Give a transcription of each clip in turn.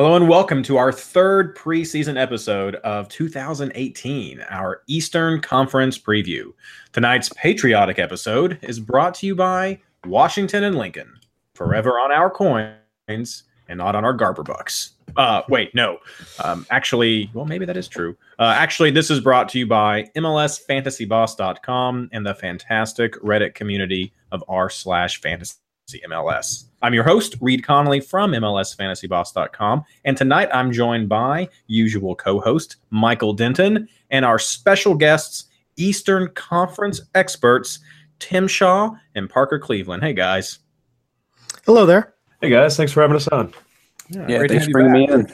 Hello and welcome to our third preseason episode of 2018, our Eastern Conference preview. Tonight's patriotic episode is brought to you by Washington and Lincoln, forever on our coins and not on our Garber bucks. Uh, wait, no. Um, actually, well, maybe that is true. Uh, actually, this is brought to you by MLSFantasyBoss.com and the fantastic Reddit community of r slash fantasy MLS. I'm your host, Reed Connolly from MLSFantasyBoss.com, and tonight I'm joined by usual co-host Michael Denton and our special guests, Eastern Conference experts Tim Shaw and Parker Cleveland. Hey guys. Hello there. Hey guys, thanks for having us on. Yeah, yeah thanks for bringing me in.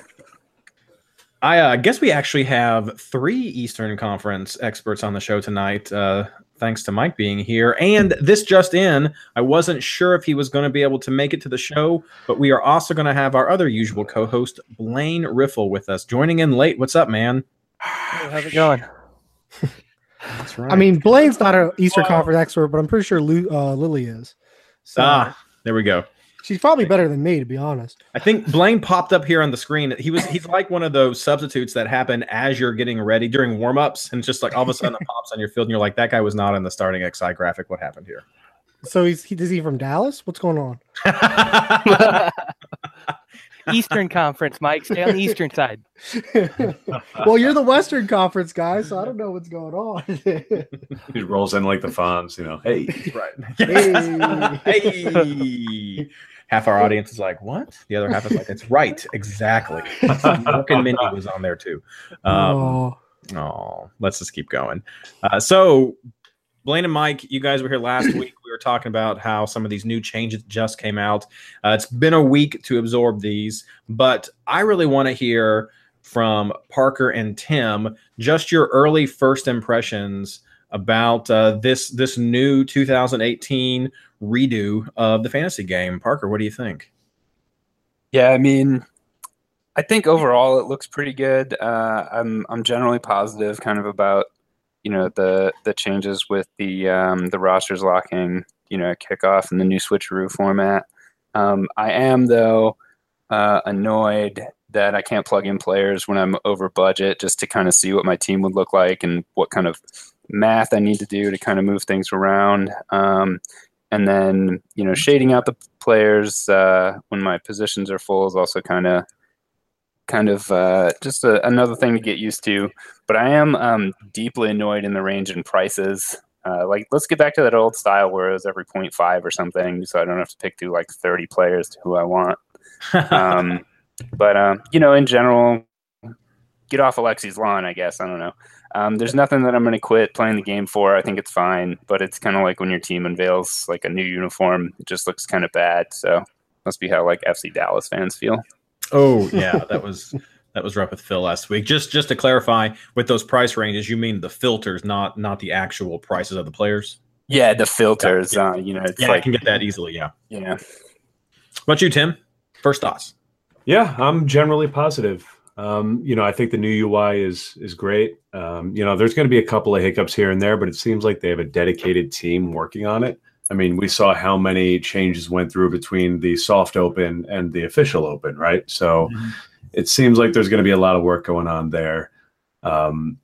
I uh, guess we actually have three Eastern Conference experts on the show tonight. Uh, thanks to Mike being here. And this just in, I wasn't sure if he was going to be able to make it to the show, but we are also going to have our other usual co-host Blaine Riffle with us, joining in late. What's up, man? Hey, how's it going? That's right. I mean, Blaine's not an Eastern Conference expert, but I'm pretty sure Lu- uh, Lily is. So. Ah, there we go. She's probably better than me, to be honest. I think Blaine popped up here on the screen. He was he's like one of those substitutes that happen as you're getting ready during warmups, and just like all of a sudden it pops on your field, and you're like, that guy was not in the starting XI graphic. What happened here? So he's he is he from Dallas? What's going on? Eastern Conference, Mike. Stay on the Eastern side. well, you're the Western Conference guy, so I don't know what's going on. he rolls in like the Fonz, you know. Hey, right. Hey. hey half our audience is like, "What?" The other half is like, "It's right, exactly." Mark and Mindy was on there too. Um, oh. oh, let's just keep going. Uh, so, Blaine and Mike, you guys were here last week. We were talking about how some of these new changes just came out. Uh, it's been a week to absorb these, but I really want to hear from Parker and Tim just your early first impressions about uh, this this new 2018 redo of the fantasy game. Parker, what do you think? Yeah, I mean, I think overall it looks pretty good. Uh, I'm I'm generally positive, kind of about you know the the changes with the um, the rosters locking, you know, kickoff and the new switcheroo format. Um, I am though uh, annoyed that I can't plug in players when I'm over budget, just to kind of see what my team would look like and what kind of math I need to do to kind of move things around. Um, and then you know shading out the players uh, when my positions are full is also kind of kind of uh, just a, another thing to get used to. But I am um, deeply annoyed in the range in prices. Uh, like, let's get back to that old style where it was every 0.5 or something, so I don't have to pick through like 30 players to who I want. um, but uh, you know, in general, get off Alexi's lawn. I guess I don't know. Um, there's nothing that I'm going to quit playing the game for. I think it's fine, but it's kind of like when your team unveils like a new uniform, it just looks kind of bad. So must be how like FC Dallas fans feel. Oh yeah, that was that was rough with Phil last week. Just just to clarify, with those price ranges, you mean the filters, not not the actual prices of the players? Yeah, the filters. Yeah, uh, you know, yeah, like, I can get that easily. Yeah. Yeah. What about you, Tim? First thoughts? Yeah, I'm generally positive. Um, you know, I think the new UI is is great. Um, you know, there's going to be a couple of hiccups here and there, but it seems like they have a dedicated team working on it. I mean, we saw how many changes went through between the soft open and the official open, right? So mm-hmm. it seems like there's going to be a lot of work going on there. Um,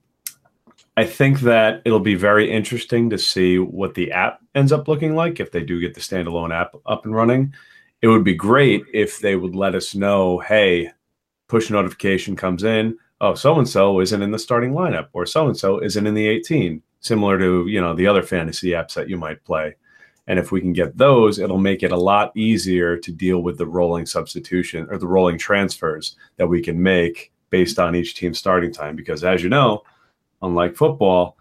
I think that it'll be very interesting to see what the app ends up looking like if they do get the standalone app up and running. It would be great if they would let us know, hey, push notification comes in, oh, so and so isn't in the starting lineup, or so and so isn't in the 18, similar to you know the other fantasy apps that you might play. And if we can get those, it'll make it a lot easier to deal with the rolling substitution or the rolling transfers that we can make based on each team's starting time. Because as you know, unlike football,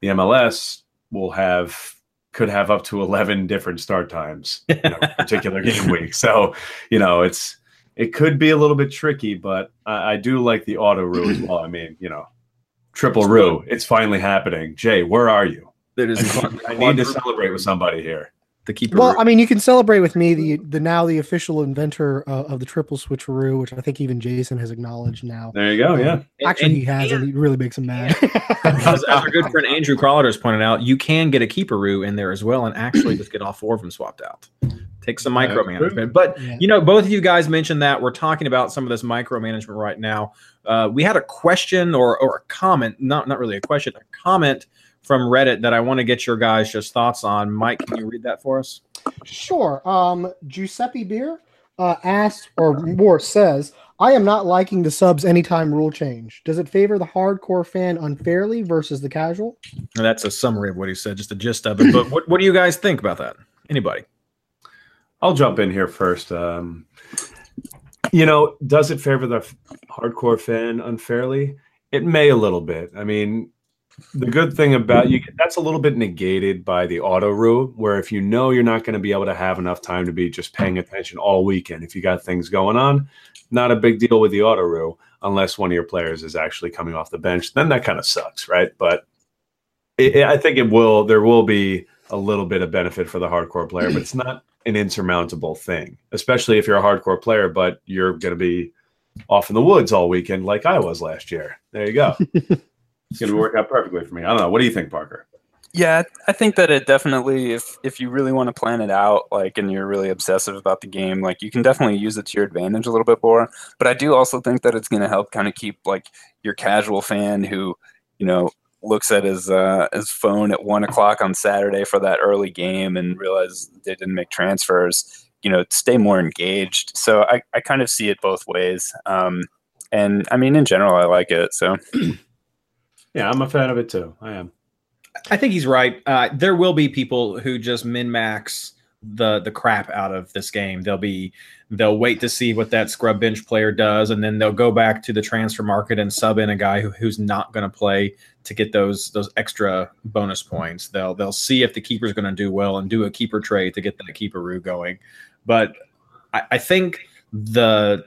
the MLS will have could have up to 11 different start times in a particular game week. So, you know, it's it could be a little bit tricky, but I, I do like the auto rue as well. I mean, you know, triple rue. It's finally happening. Jay, where are you? That is I need to celebrate with somebody here. The keeper. Well, I mean, you can celebrate with me, the the now the official inventor uh, of the triple switcheroo, which I think even Jason has acknowledged now. There you go. Yeah. Actually, And- he has, and he really makes him mad. as, as our good friend Andrew Crawler has pointed out, you can get a keeperoo in there as well, and actually just get all four of them swapped out. Take some micromanagement. But Yeah. you know, both of you guys mentioned that we're talking about some of this micromanagement right now. Uh, we had a question or or a comment, not not really a question, a comment from Reddit that I want to get your guys' just thoughts on. Mike, can you read that for us? Sure. Um, Giuseppe Beer uh, asked, or more says, I am not liking the subs anytime rule change. Does it favor the hardcore fan unfairly versus the casual? And That's a summary of what he said, just the gist of it. But what, what do you guys think about that? Anybody? I'll jump in here first. Um, you know, does it favor the f- hardcore fan unfairly? It may a little bit. I mean, the good thing about you that's a little bit negated by the auto rule, where if you know you're not going to be able to have enough time to be just paying attention all weekend, if you got things going on, not a big deal with the auto rule unless one of your players is actually coming off the bench. Then that kind of sucks, right? But it, I think it will. There will be a little bit of benefit for the hardcore player, but it's not an insurmountable thing, especially if you're a hardcore player, but you're going to be off in the woods all weekend like I was last year. There you go. it's going to work out perfectly for me. I don't know. What do you think, Parker? Yeah, I think that it definitely, if if you really want to plan it out, like, and you're really obsessive about the game, like, you can definitely use it to your advantage a little bit more. But I do also think that it's going to help kind of keep like your casual fan who, you know, looks at his uh, his phone at one o'clock on Saturday for that early game and realize they didn't make transfers, you know, stay more engaged. So I I kind of see it both ways. Um, and I mean, in general, I like it. So. Yeah, I'm a fan of it too. I am. I think he's right. Uh, there will be people who just min max the the crap out of this game. They'll be they'll wait to see what that scrub bench player does, and then they'll go back to the transfer market and sub in a guy who, who's not going to play to get those those extra bonus points. They'll they'll see if the keeper's going to do well and do a keeper trade to get that keeper keeperoo going. But I, I think the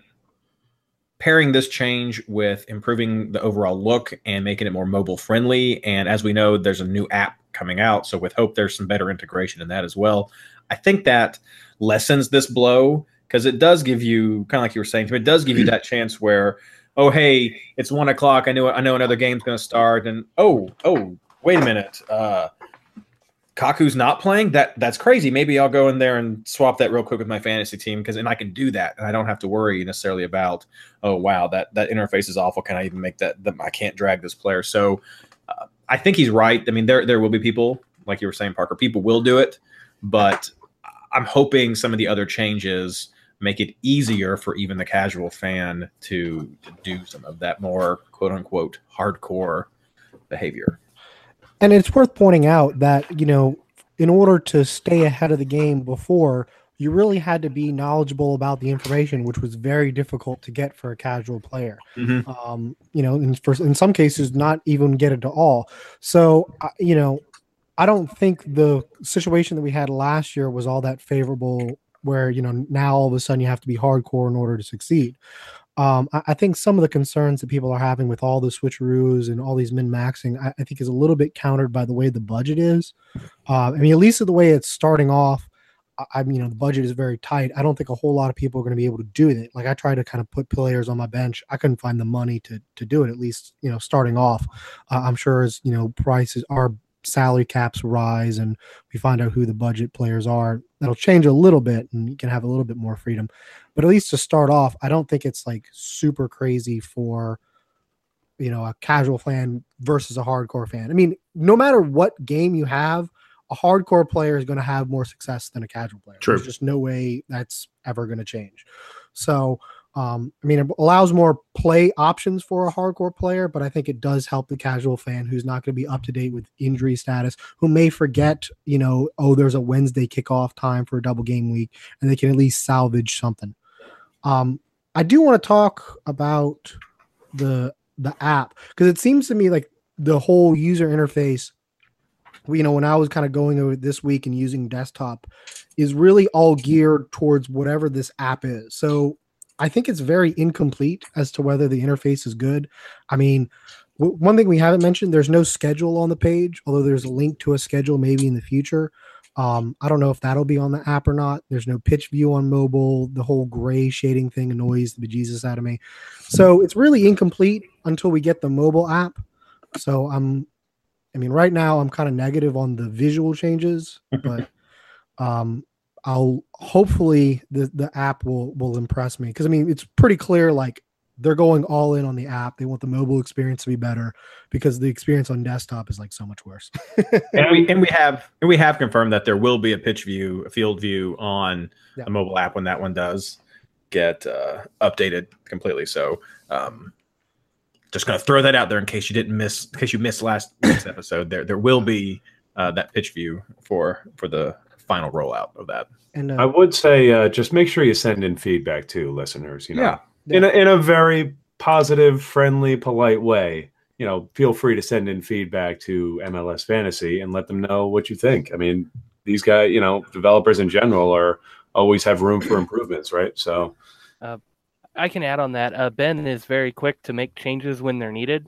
pairing this change with improving the overall look and making it more mobile friendly. And as we know, there's a new app coming out. So with hope there's some better integration in that as well. I think that lessens this blow because it does give you kind of like you were saying, it does give you that chance where, oh hey, it's one o'clock. I know I know another game's gonna start, and oh, oh, wait a minute. Uh Kaku's not playing. That that's crazy. Maybe I'll go in there and swap that real quick with my fantasy team because and I can do that, and I don't have to worry necessarily about oh wow that that interface is awful. Can I even make that? that I can't drag this player. So uh, I think he's right. I mean, there there will be people like you were saying, Parker. People will do it, but I'm hoping some of the other changes make it easier for even the casual fan to, to do some of that more quote unquote hardcore behavior. And it's worth pointing out that, you know, in order to stay ahead of the game before, you really had to be knowledgeable about the information, which was very difficult to get for a casual player. Mhm. Um, you know, in, for, in some cases, not even get it to all. So, uh, you know, I don't think the situation that we had last year was all that favorable, where, you know, now all of a sudden you have to be hardcore in order to succeed. Um, I, I think some of the concerns that people are having with all the switcheroos and all these min maxing, I, I think is a little bit countered by the way the budget is. Uh, I mean, at least the way it's starting off, I, I mean, you know, the budget is very tight. I don't think a whole lot of people are going to be able to do it. Like I tried to kind of put players on my bench, I couldn't find the money to to do it. At least, you know, starting off, uh, I'm sure as you know, prices our salary caps rise and we find out who the budget players are, that'll change a little bit and you can have a little bit more freedom. But at least to start off, I don't think it's like super crazy for you know a casual fan versus a hardcore fan. I mean, no matter what game you have, a hardcore player is going to have more success than a casual player. True. There's just no way that's ever going to change. So, um, I mean, it allows more play options for a hardcore player, but I think it does help the casual fan who's not going to be up to date with injury status, who may forget, you know, oh, there's a Wednesday kickoff time for a double game week, and they can at least salvage something. Um, I do want to talk about the the app because it seems to me like the whole user interface you know when i was kind of going over this week and using desktop is really all geared towards whatever this app is so I think it's very incomplete as to whether the interface is good. I mean, w- one thing we haven't mentioned: there's no schedule on the page, although there's a link to a schedule maybe in the future. Um, I don't know if that'll be on the app or not. There's no pitch view on mobile. The whole gray shading thing annoys the bejesus out of me. So it's really incomplete until we get the mobile app. So I'm, I mean, right now I'm kind of negative on the visual changes, but um, I'll hopefully the the app will will impress me because I mean it's pretty clear like they're going all in on the app. They want the mobile experience to be better because the experience on desktop is like so much worse. and we and we have and we have confirmed that there will be a pitch view, a field view on Yeah. the mobile app when that one does get uh, updated completely. So um, just gonna throw that out there in case you didn't miss, in case you missed last week's episode. There there will be uh, that pitch view for for the final rollout of that. and uh, I would say uh, just make sure you send in feedback to listeners. You know, Yeah. in a, in a very positive, friendly, polite way. You know, feel free to send in feedback to MLS Fantasy and let them know what you think. I mean, these guys, you know, developers in general are always have room for improvements, right? So, I can add on that. Uh, ben is very quick to make changes when they're needed.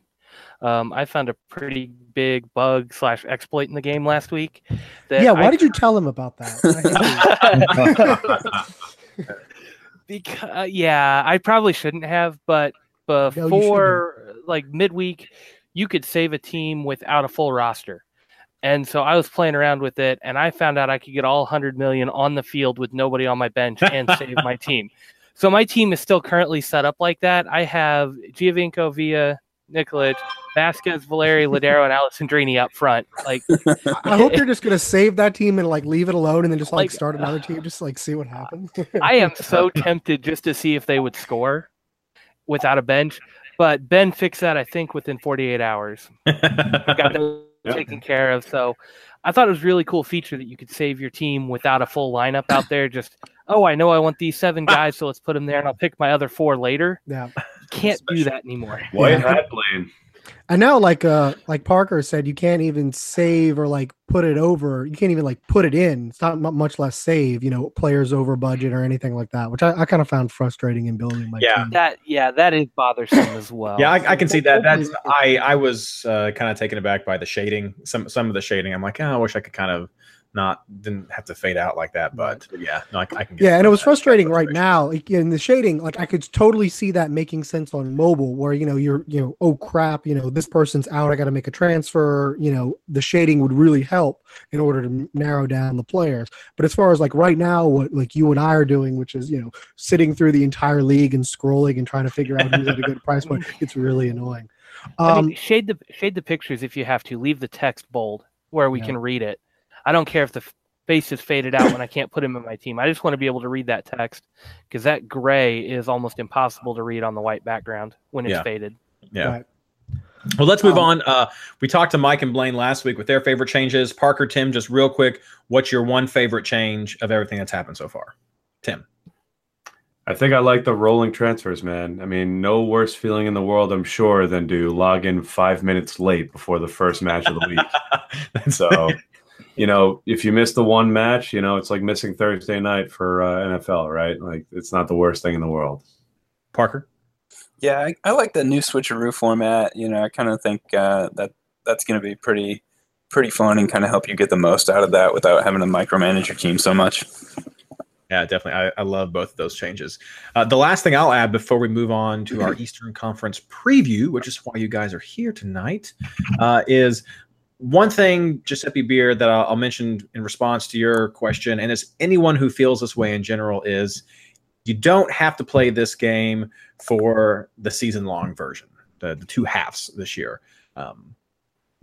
Um, I found a pretty big bug slash exploit in the game last week. That yeah, why I did you tell him about that? because uh, yeah, I probably shouldn't have, but you shouldn't before like midweek, you could save a team without a full roster. And so I was playing around with it, and I found out I could get all 100 million on the field with nobody on my bench and save my team. So my team is still currently set up like that. I have Giovinco, Villa, Nikolic, Vasquez, Valeri, Lodeiro, and Alessandrini up front. Like I hope you're just gonna save that team and like leave it alone and then just like, Like, start another uh, team, just like see what happens. I am so tempted just to see if they would score without a bench. But Ben fixed that, I think, within 48 hours. Got that Yeah. taken care of. So I thought it was a really cool feature that you could save your team without a full lineup out there. Just, oh, I know I want these seven guys, so let's put them there and I'll pick my other four later. yeah. You can't do that anymore. white hat blame. And now, like uh, like Parker said, you can't even save or like put it over. You can't even like put it in. It's not much less save. You know, players over budget or anything like that, which I, I kind of found frustrating in building my Yeah. team. That yeah, that is bothersome as well. Yeah, I, I can see that. That's I I was uh, kind of taken aback by the shading. Some some of the shading. I'm like, oh, I wish I could kind of not didn't have to fade out like that. But, but yeah, no, I, I can. Get Yeah, and it was that- frustrating right now. In the shading, like I could totally see that making sense on mobile, where you know you're, you know, oh crap, you know, this person's out. I got to make a transfer. You know, the shading would really help in order to narrow down the players. But as far as like right now, what like you and I are doing, which is you know sitting through the entire league and scrolling and trying to figure out who's at a good price point, it's really annoying. I Um, mean, shade the shade the pictures if you have to. Leave the text bold where we Yeah. can read it. I don't care if the f- face is faded out when I can't put him in my team. I just want to be able to read that text because that gray is almost impossible to read on the white background when it's Yeah. faded. Yeah. Right. Well, let's move Um, on. Uh, we talked to Mike and Blaine last week with their favorite changes. Parker, Tim, just real quick, what's your one favorite change of everything that's happened so far? Tim. I think I like the rolling transfers, man. I mean, no worse feeling in the world, I'm sure, than to log in five minutes late before the first match of the week. so, you know, if you miss the one match, you know, it's like missing Thursday night for uh, NFL, right? Like, it's not the worst thing in the world. Parker. Yeah, I, I like the new switcheroo format. You know, I kind of think uh, that that's going to be pretty pretty fun and kind of help you get the most out of that without having to micromanage your team so much. Yeah, definitely. I, I love both of those changes. Uh, the last thing I'll add before we move on to our Eastern Conference preview, which is why you guys are here tonight, uh, is one thing, Giuseppe Beer, that I'll, I'll mention in response to your question, and it's anyone who feels this way in general, is you don't have to play this game for the season long version, the, the two halves this year. Um,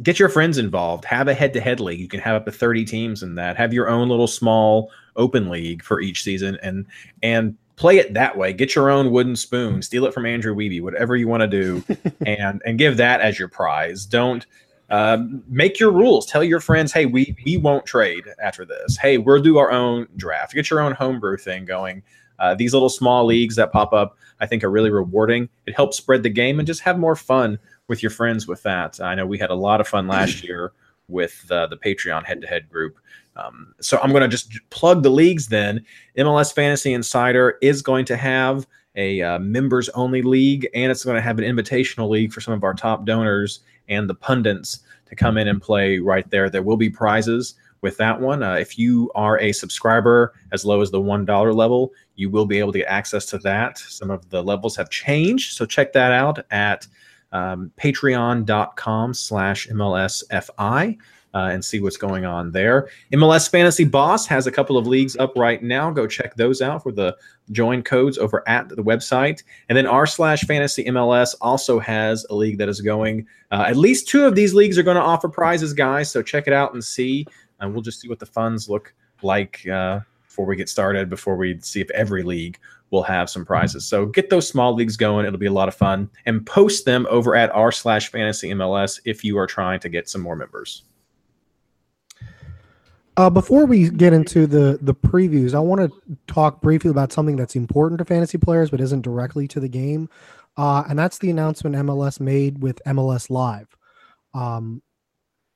get your friends involved. Have a head to head league. You can have up to 30 teams in that. Have your own little small open league for each season and and play it that way. Get your own wooden spoon, steal it from Andrew Weeby, whatever you want to do, and and give that as your prize. Don't um, make your rules. Tell your friends, hey, we we won't trade after this. Hey, we'll do our own draft. Get your own homebrew thing going. Uh, these little small leagues that pop up, I think, are really rewarding. It helps spread the game and just have more fun with your friends with that. I know we had a lot of fun last year with the Patreon head-to-head group. Um, so I'm going to just plug the leagues then. MLS Fantasy Insider is going to have a uh, members only league, and it's going to have an invitational league for some of our top donors and the pundits to come in and play right there. There will be prizes with that one. Uh, if you are a subscriber as low as the $1 level, you will be able to get access to that. Some of the levels have changed, so check that out at um, patreon.com slash MLSFI uh, and see what's going on there. MLS Fantasy Boss has a couple of leagues up right now. Go check those out for the join codes over at the website. And then r slash fantasy MLS also has a league that is going. Uh, at least two of these leagues are going to offer prizes, guys. So check it out and see. And we'll just see what the funds look like uh, before we get started, before we see if every league will have some prizes. So get those small leagues going. It'll be a lot of fun. And post them over at r slash fantasy MLS if you are trying to get some more members. Uh, before we get into the the previews, I want to talk briefly about something that's important to fantasy players, but isn't directly to the game, uh, and that's the announcement MLS made with MLS Live. Um,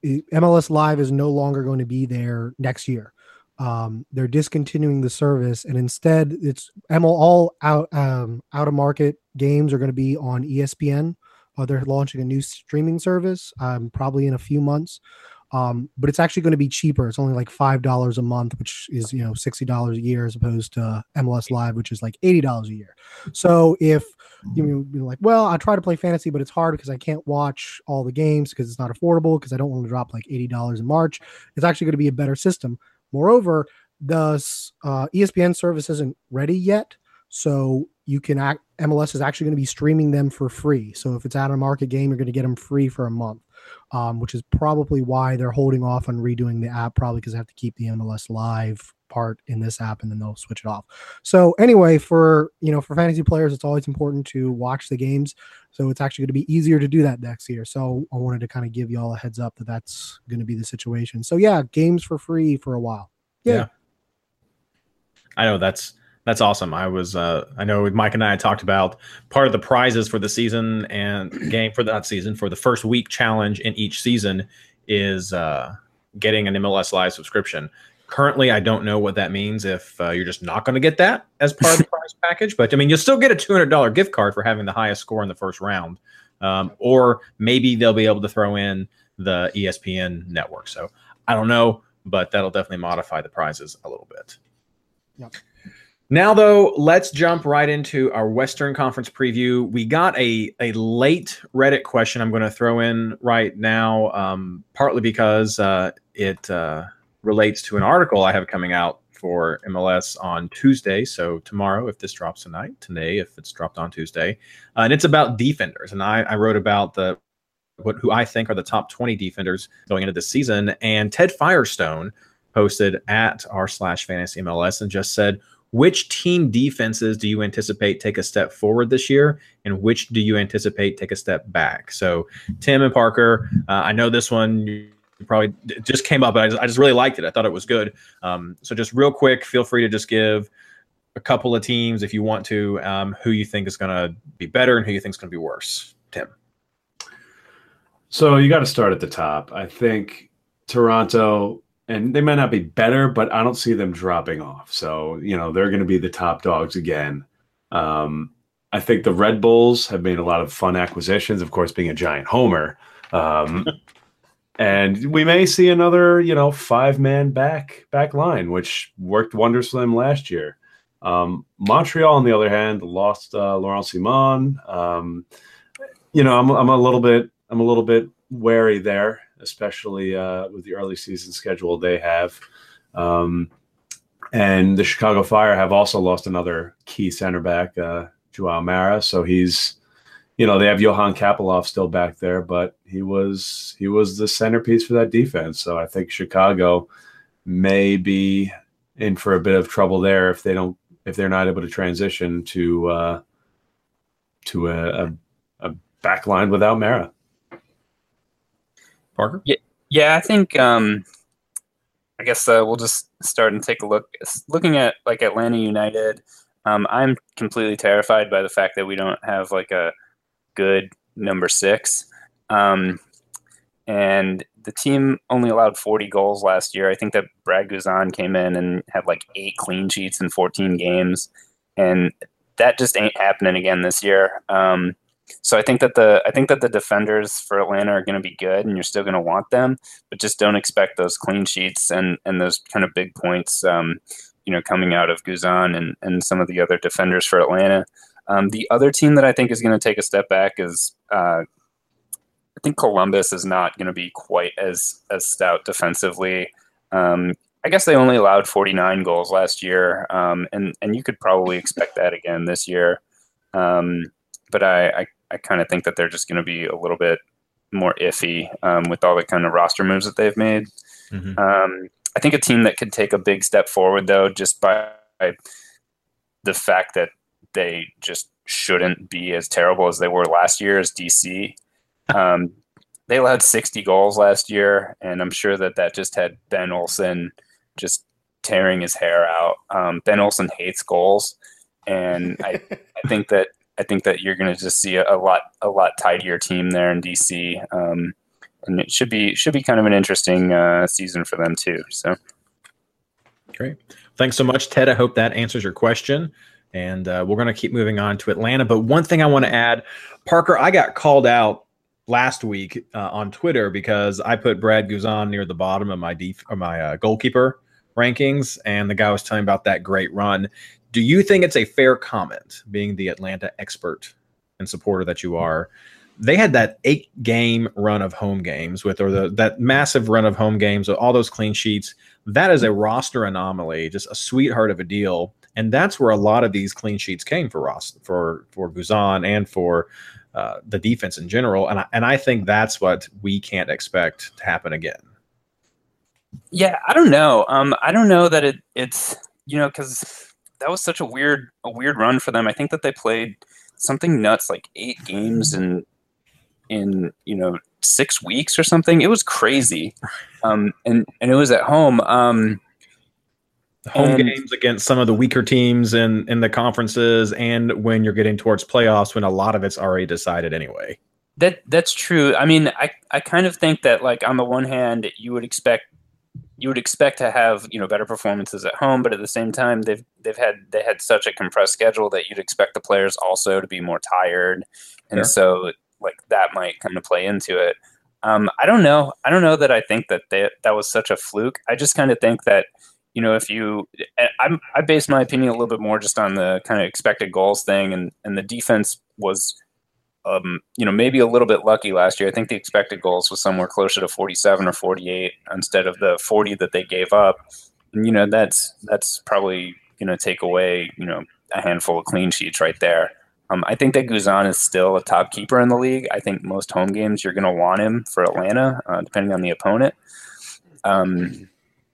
MLS Live is no longer going to be there next year. Um, they're discontinuing the service, and instead, it's ML all out um, out of market games are going to be on ESPN. Uh, they're launching a new streaming service, um, probably in a few months. Um, but it's actually going to be cheaper. It's only like five dollars a month, which is you know sixty dollars a year, as opposed to MLS Live, which is like eighty dollars a year. So if you are like, well, I try to play fantasy, but it's hard because I can't watch all the games because it's not affordable because I don't want to drop like eighty dollars in March. It's actually going to be a better system. Moreover, the uh, ESPN service isn't ready yet, so you can act. MLS is actually going to be streaming them for free. So if it's out of market game, you're going to get them free for a month um, which is probably why they're holding off on redoing the app, probably because they have to keep the MLS live part in this app and then they'll switch it off. So anyway, for you know, for fantasy players, it's always important to watch the games. So it's actually going to be easier to do that next year. So I wanted to kind of give you all a heads up that that's going to be the situation. So yeah, games for free for a while. Yeah. yeah. I know that's that's awesome. I was, uh, I know Mike and I talked about part of the prizes for the season and game for that season for the first week challenge in each season is uh, getting an MLS Live subscription. Currently, I don't know what that means if uh, you're just not going to get that as part of the prize package. But I mean, you'll still get a $200 gift card for having the highest score in the first round. Um, or maybe they'll be able to throw in the ESPN network. So I don't know, but that'll definitely modify the prizes a little bit. Yep. Now, though, let's jump right into our Western Conference preview. We got a, a late Reddit question I'm going to throw in right now, um, partly because uh, it uh, relates to an article I have coming out for MLS on Tuesday. So, tomorrow, if this drops tonight, today, if it's dropped on Tuesday. Uh, and it's about defenders. And I, I wrote about the what who I think are the top 20 defenders going into this season. And Ted Firestone posted at r slash fantasy MLS and just said, which team defenses do you anticipate take a step forward this year, and which do you anticipate take a step back? So, Tim and Parker, uh, I know this one probably just came up, but I just, I just, really liked it. I thought it was good. Um, so, just real quick, feel free to just give a couple of teams if you want to, um, who you think is going to be better and who you think is going to be worse. Tim. So you got to start at the top. I think Toronto and they might not be better, but I don't see them dropping off. So, you know, they're going to be the top dogs again. Um, I think the Red Bulls have made a lot of fun acquisitions, of course, being a giant homer. Um, and we may see another, you know, five man back back line, which worked wonders for them last year. Um, Montreal, on the other hand, lost uh, Laurent Ciman. Um, you know, I'm, I'm a little bit I'm a little bit wary there especially uh, with the early season schedule they have. Um, and the Chicago Fire have also lost another key center back, uh, Joao Meira. So he's, you know, they have Johan Kappelhof still back there, but he was he was the centerpiece for that defense. So I think Chicago may be in for a bit of trouble there if they don't if they're not able to transition to uh, to a, a, a back line without Mara. Parker? Yeah, yeah. I think um, I guess uh, we'll just start and take a look. Looking at like Atlanta United, um, I'm completely terrified by the fact that we don't have like a good number six. Um, and the team only allowed 40 goals last year. I think that Brad Guzan came in and had like eight clean sheets in 14 games. And that just ain't happening again this year. Um, so I think that the I think that the defenders for Atlanta are going to be good, and you're still going to want them, but just don't expect those clean sheets and and those kind of big points. Um, you know, coming out of Guzan and and some of the other defenders for Atlanta. Um, the other team that I think is going to take a step back is uh, I think Columbus is not going to be quite as as stout defensively. Um, I guess they only allowed 49 goals last year, um, and and you could probably expect that again this year. Um, but I I, I kind of think that they're just going to be a little bit more iffy um, with all the kind of roster moves that they've made. Mhm. Um, I think a team that could take a big step forward though, just by the fact that they just shouldn't be as terrible as they were last year as DC. Um, they allowed 60 goals last year, and I'm sure that that just had Ben Olsen just tearing his hair out. Um, ben Olsen hates goals, and I, I think that I think that you're going to just see a, a lot a lot tidier team there in DC, um, and it should be should be kind of an interesting uh, season for them too. So. Great. Thanks so much, Ted. I hope that answers your question. And uh, we're going to keep moving on to Atlanta. But one thing I want to add Parker, I got called out last week uh, on Twitter because I put Brad Guzan near the bottom of my def- my uh, goalkeeper rankings. And the guy was telling about that great run. Do you think it's a fair comment, being the Atlanta expert and supporter that you are? They had that eight game run of home games with, or the, that massive run of home games with all those clean sheets. That is a roster anomaly, just a sweetheart of a deal. And that's where a lot of these clean sheets came for Ross, for for Guzan and for uh, the defense in general. And I, and I think that's what we can't expect to happen again. Yeah, I don't know. Um, I don't know that it it's you know because that was such a weird a weird run for them. I think that they played something nuts like eight games in in you know six weeks or something. It was crazy, um, and and it was at home. Um, Home And- games against some of the weaker teams in in the conferences, and when you're getting towards playoffs, when a lot of it's already decided anyway. That that's true. I mean, I I kind of think that like on the one hand, you would expect you would expect to have you know better performances at home, but at the same time, they've they've had they had such a compressed schedule that you'd expect the players also to be more tired, and Sure. so like that might kind of play into it. Um, I don't know. I don't know that I think that they, that was such a fluke. I just kind of think that you know if you I- I'm I base my opinion a little bit more just on the kind of expected goals thing, and and the defense was um, you know, maybe a little bit lucky last year. I think the expected goals was somewhere closer to 47 or 48 instead of the 40 that they gave up. And, you know, that's that's probably going to take away, you know, a handful of clean sheets right there. Um, I think that Guzan is still a top keeper in the league. I think most home games you're going to want him for Atlanta, uh, depending on the opponent. Um,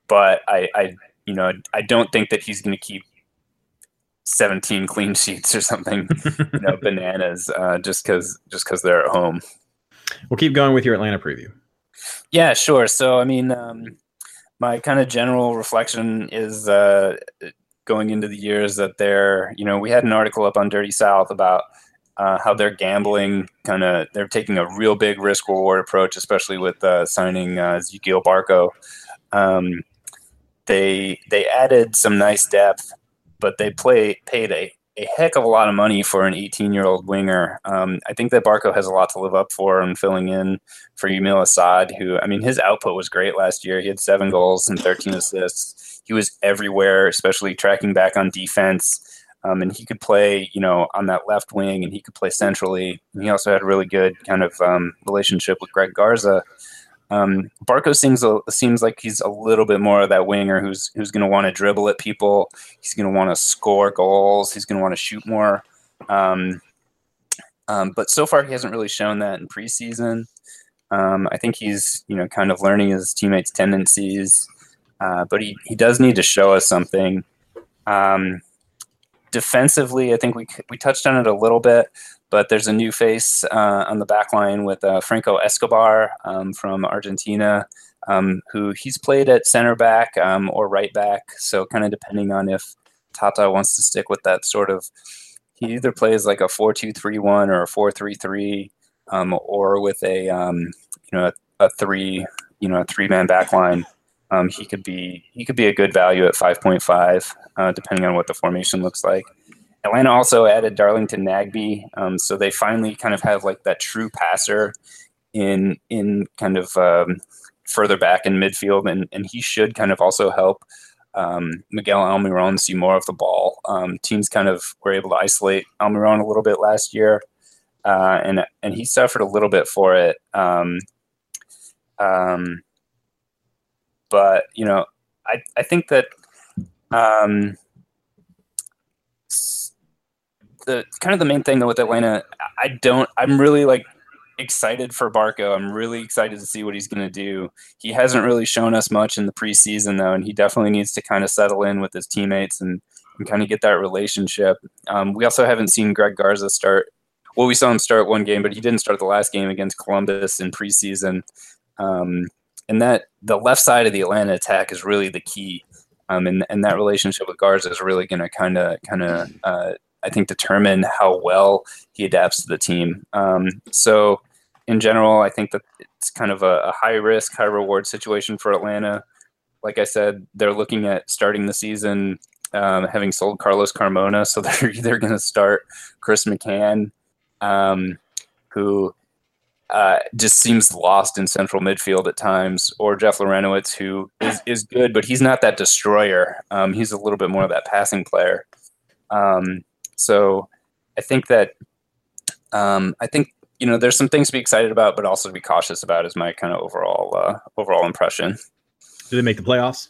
but I, I, you know, I don't think that he's going to keep 17 clean sheets or something, you know, bananas, uh, just because just because they're at home. We'll keep going with your Atlanta preview. Yeah, sure. So, I mean, um, my kind of general reflection is uh, going into the years that they're, you know, we had an article up on Dirty South about uh, how they're gambling, kind of, they're taking a real big risk reward approach, especially with uh, signing uh, Ezequiel Barco. Um, they they added some nice depth, but they play paid a, a heck of a lot of money for an 18 year old winger. Um, I think that Barco has a lot to live up for and filling in for Yamil Asad, who, I mean, his output was great last year. He had seven goals and 13 assists. He was everywhere, especially tracking back on defense. Um, and he could play, you know, on that left wing and he could play centrally. And he also had a really good kind of um, relationship with Greg Garza. Um, Barco seems seems like he's a little bit more of that winger who's who's going to want to dribble at people. He's going to want to score goals. He's going to want to shoot more. Um, um, but so far, he hasn't really shown that in preseason. Um, I think he's you know kind of learning his teammates' tendencies, uh, but he, he does need to show us something. Um, defensively, I think we we touched on it a little bit, but there's a new face uh, on the back line with uh, Franco Escobar um, from Argentina, um, who he's played at center back um, or right back. So kind of depending on if Tata wants to stick with that sort of, he either plays like a four-two-three-one or a four-three-three, um, or with a um, you know a, a three you know a three-man back line. Um, he could be he could be a good value at 5.5, uh, depending on what the formation looks like. Atlanta also added Darlington Nagbe, um, so they finally kind of have like that true passer in in kind of um, further back in midfield, and and he should kind of also help um, Miguel Almiron see more of the ball. Um, teams kind of were able to isolate Almiron a little bit last year, uh, and and he suffered a little bit for it. Um, um, but you know, I I think that um, s- the kind of the main thing though with Atlanta, I don't. I'm really like excited for Barco. I'm really excited to see what he's going to do. He hasn't really shown us much in the preseason though, and he definitely needs to kind of settle in with his teammates and, and kind of get that relationship. Um, we also haven't seen Greg Garza start. Well, we saw him start one game, but he didn't start the last game against Columbus in preseason. Um, and that the left side of the Atlanta attack is really the key. Um, and, and that relationship with Garza is really going to kind of kind of uh, I think determine how well he adapts to the team. Um, so in general, I think that it's kind of a, a high risk, high reward situation for Atlanta. Like I said, they're looking at starting the season um, having sold Carlos Carmona, so they're either going to start Chris McCann, um, who uh, just seems lost in central midfield at times, or Jeff Larentowicz, who is, is good, but he's not that destroyer. Um, he's a little bit more of that passing player. Um, so I think that um, I think you know there's some things to be excited about, but also to be cautious about. Is my kind of overall uh, overall impression. Do they make the playoffs?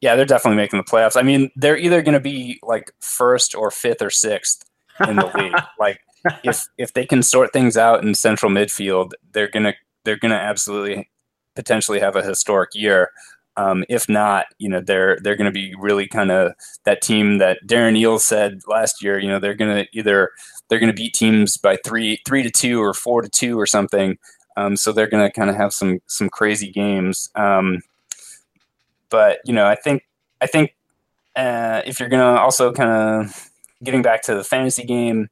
Yeah, they're definitely making the playoffs. I mean, they're either going to be like first or fifth or sixth in the league. Like if if they can sort things out in central midfield, they're gonna they're gonna absolutely potentially have a historic year. Um, if not, you know they're they're going to be really kind of that team that Darren Eales said last year. You know they're going to either they're going to beat teams by three three to two or four to two or something. Um, so they're going to kind of have some some crazy games. Um, but you know I think I think uh, if you're going to also kind of getting back to the fantasy game,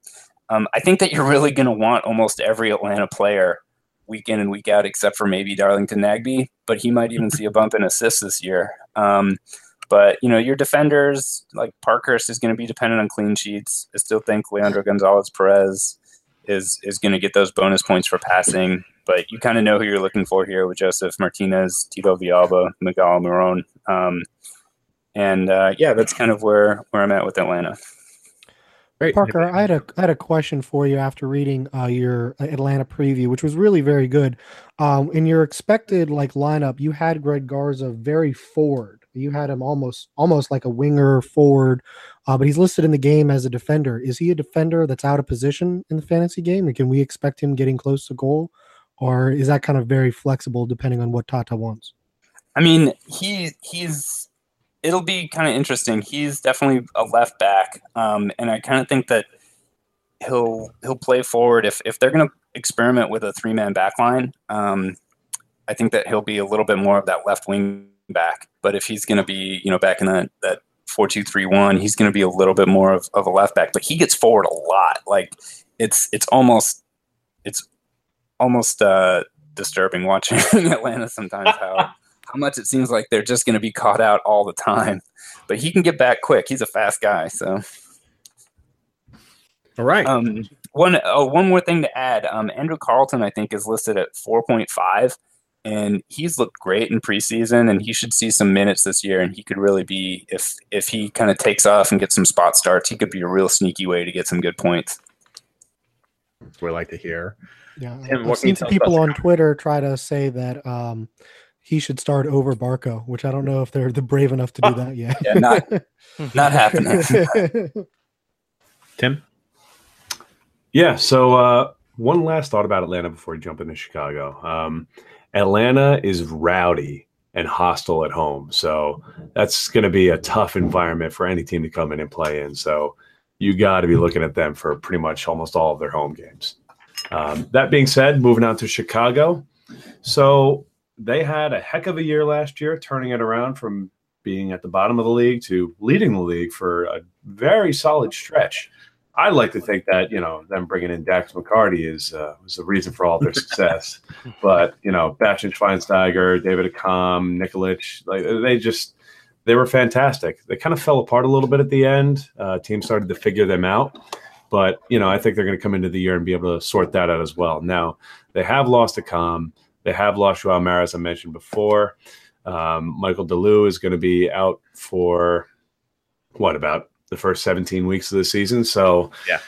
um, I think that you're really going to want almost every Atlanta player week in and week out, except for maybe Darlington Nagbe, but he might even see a bump in assists this year. Um, but you know, your defenders like Parkhurst is going to be dependent on clean sheets. I still think Leandro Gonzalez Pirez is is going to get those bonus points for passing. But you kind of know who you're looking for here with Josef Martinez, Tito Villalba, Miguel Almiron. Um, and uh, yeah, that's kind of where where I'm at with Atlanta. Great. Parker, I had a I had a question for you after reading uh, your Atlanta preview, which was really very good. Um, in your expected like lineup, you had Greg Garza very forward. You had him almost almost like a winger forward, uh, but he's listed in the game as a defender. Is he a defender that's out of position in the fantasy game, and can we expect him getting close to goal, or is that kind of very flexible depending on what Tata wants? I mean, he he's it'll be kind of interesting. He's definitely a left back, um, and I kind of think that he'll he'll play forward if if they're going to experiment with a three man back line. Um, I think that he'll be a little bit more of that left wing back. But if he's going to be you know back in that that four two three one, he's going to be a little bit more of, of a left back. But he gets forward a lot. Like it's it's almost it's almost uh, disturbing watching Atlanta sometimes how how much it seems like they're just going to be caught out all the time. But he can get back quick. He's a fast guy. So, all right. Um, one oh, one more thing to add. Um, Andrew Carleton, I think, is listed at four point five, and he's looked great in preseason, and he should see some minutes this year. And he could really be if if he kind of takes off and gets some spot starts, he could be a real sneaky way to get some good points. That's what I like to hear. Yeah, Tim, I've what can you seen some people on Twitter try to say that um, he should start over Barco, which I don't know if they're the brave enough to do that yet. Yeah, not not happening. Tim? Yeah. So uh, one last thought about Atlanta before we jump into Chicago. Um, Atlanta is rowdy and hostile at home, so that's going to be a tough environment for any team to come in and play in. So you got to be looking at them for pretty much almost all of their home games. Um, that being said, moving on to Chicago. So they had a heck of a year last year, turning it around from being at the bottom of the league to leading the league for a very solid stretch. I like to think that you know them bringing in Dax McCarty is uh, was the reason for all their success. but you know, Bastian Schweinsteiger, David Accam, Nikolic, like they just they were fantastic. They kind of fell apart a little bit at the end. Uh, teams started to figure them out, but you know I think they're going to come into the year and be able to sort that out as well. Now they have lost a com. They have lost Joao Meira, as I mentioned before. Um, Michael de Leeuw is going to be out for what about the first 17 weeks of the season. So Yeah.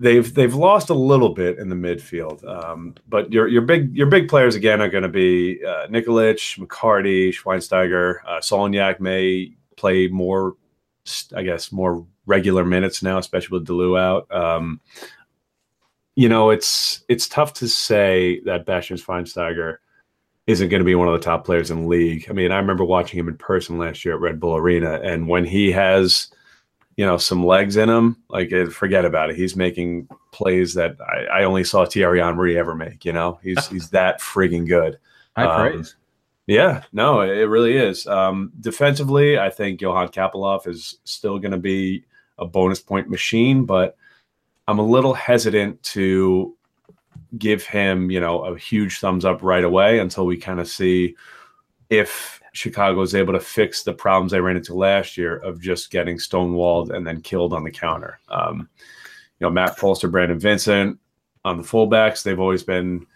they've they've lost a little bit in the midfield. Um, but your your big your big players again are going to be uh, Nikolic, McCarty, Schweinsteiger, uh, Solignac may play more, I guess, more regular minutes now, especially with de Leeuw out. Um, you know, it's it's tough to say that Bastian Schweinsteiger isn't going to be one of the top players in the league. I mean, I remember watching him in person last year at Red Bull Arena, and when he has, you know, some legs in him, like eh, forget about it. He's making plays that I, I only saw Thierry Henry ever make. You know, he's he's that frigging good. High Um, praise. Yeah, no, it really is. Um, defensively, I think Johan Kappelhof is still going to be a bonus point machine, but I'm a little hesitant to give him, you know, a huge thumbs up right away until we kind of see if Chicago is able to fix the problems they ran into last year of just getting stonewalled and then killed on the counter. Um, you know, Matt Polster, Brandon Vincent on the fullbacks, they've always been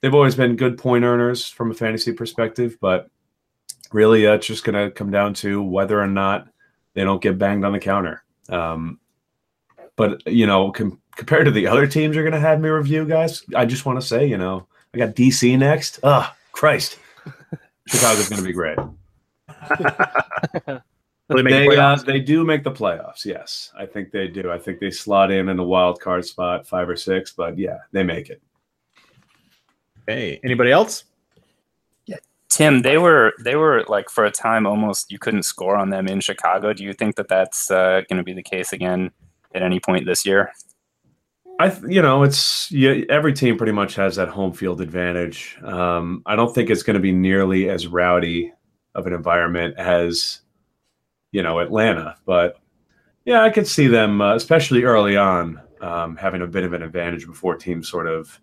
they've always been good point earners from a fantasy perspective, but really uh, it's just going to come down to whether or not they don't get banged on the counter. Um, but you know, com- compared to the other teams you're going to have me review, guys, I just want to say, you know, I got DC next. Ah, Christ, Chicago's going to be great. They make the They, uh, they do make the playoffs. Yes, I think they do. I think they slot in in a wild card spot, five or six. But yeah, they make it. Hey, anybody else? Yeah, Tim, they were they were like for a time almost you couldn't score on them in Chicago. Do you think that that's uh, going to be the case again at any point this year? I, you know, it's yeah, every team pretty much has that home field advantage. Um, I don't think it's going to be nearly as rowdy of an environment as, you know, Atlanta. But yeah, I could see them, uh, especially early on, um, having a bit of an advantage before teams sort of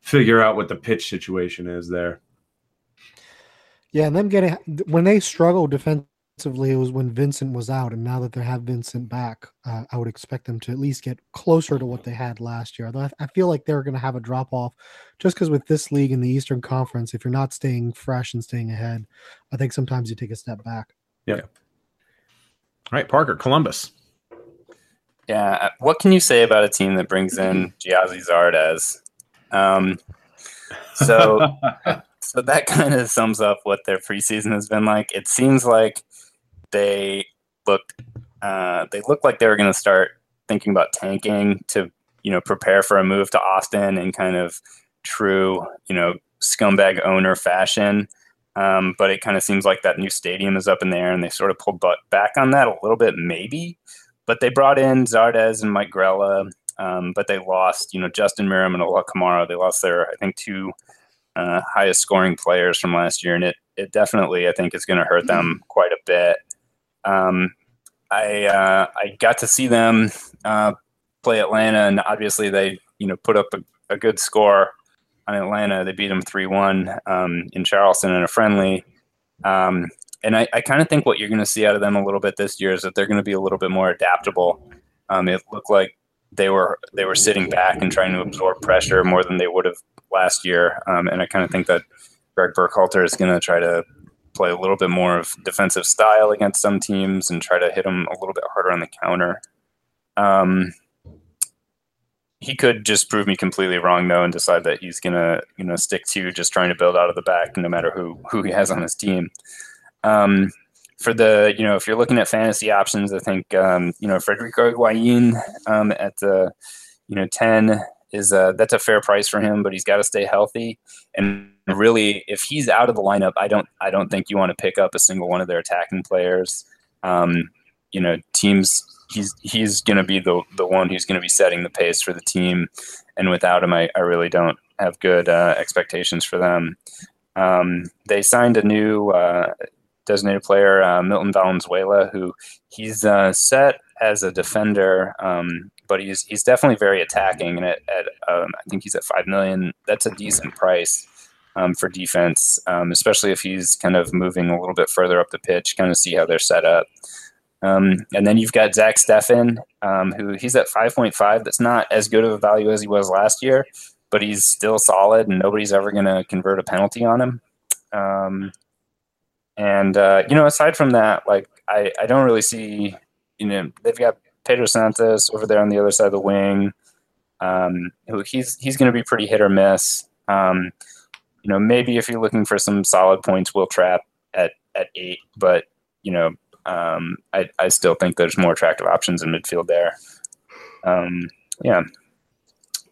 figure out what the pitch situation is there. Yeah, and them getting when they struggle defensively, it was when Vincent was out, and now that they have Vincent back, uh, I would expect them to at least get closer to what they had last year. Although I, I feel like they're going to have a drop off, just because with this league in the Eastern Conference, if you're not staying fresh and staying ahead, I think sometimes you take a step back. Yeah. All right, Parker, Columbus. Yeah. uh, What can you say about a team that brings in Gyasi Zardes? Um, so so that kind of sums up what their preseason has been like. It seems like they looked uh, they looked like they were going to start thinking about tanking to you know prepare for a move to Austin in kind of true you know scumbag owner fashion. Um, but it kind of seems like that new stadium is up in the air, and they sort of pulled butt back on that a little bit, maybe. But they brought in Zardes and Mike Grella, um, but they lost, you know, Justin Meram and Ola Kamara. They lost their, I think, two uh, highest scoring players from last year, and it it definitely, I think, is going to hurt them quite a bit. Um, I uh, I got to see them uh, play Atlanta, and obviously they, you know, put up a, a good score on Atlanta. They beat them three one um, in Charleston in a friendly. Um, and I, I kind of think what you're going to see out of them a little bit this year is that they're going to be a little bit more adaptable. Um, it looked like they were they were sitting back and trying to absorb pressure more than they would have last year. Um, and I kind of think that Gregg Berhalter is going to try to play a little bit more of defensive style against some teams and try to hit them a little bit harder on the counter. Um, he could just prove me completely wrong though and decide that he's gonna you know stick to just trying to build out of the back no matter who who he has on his team. Um, for the you know if you're looking at fantasy options, I think um, you know Federico Higuain um, at the you know ten is uh, that's a fair price for him, but he's got to stay healthy. And really, if he's out of the lineup, I don't I don't think you want to pick up a single one of their attacking players. Um, you know, teams he's he's going to be the the one who's going to be setting the pace for the team, and without him, I, I really don't have good uh, expectations for them. Um, they signed a new uh, designated player, uh, Milton Valenzuela, who he's uh, set as a defender, um, but he's he's definitely very attacking. And at, at um, I think he's at five million. That's a decent price. Um, for defense, um, especially if he's kind of moving a little bit further up the pitch, kind of see how they're set up. Um, and then you've got Zach Steffen, um, who he's at 5.5. That's not as good of a value as he was last year, but he's still solid, and nobody's ever going to convert a penalty on him. Um, and uh, you know, aside from that, like I, I don't really see. You know, they've got Pedro Santos over there on the other side of the wing. Um, who he's he's going to be pretty hit or miss. Um, you know, maybe if you're looking for some solid points, Wil Trapp at at eight, but you know, um, I I still think there's more attractive options in midfield there. Um, yeah,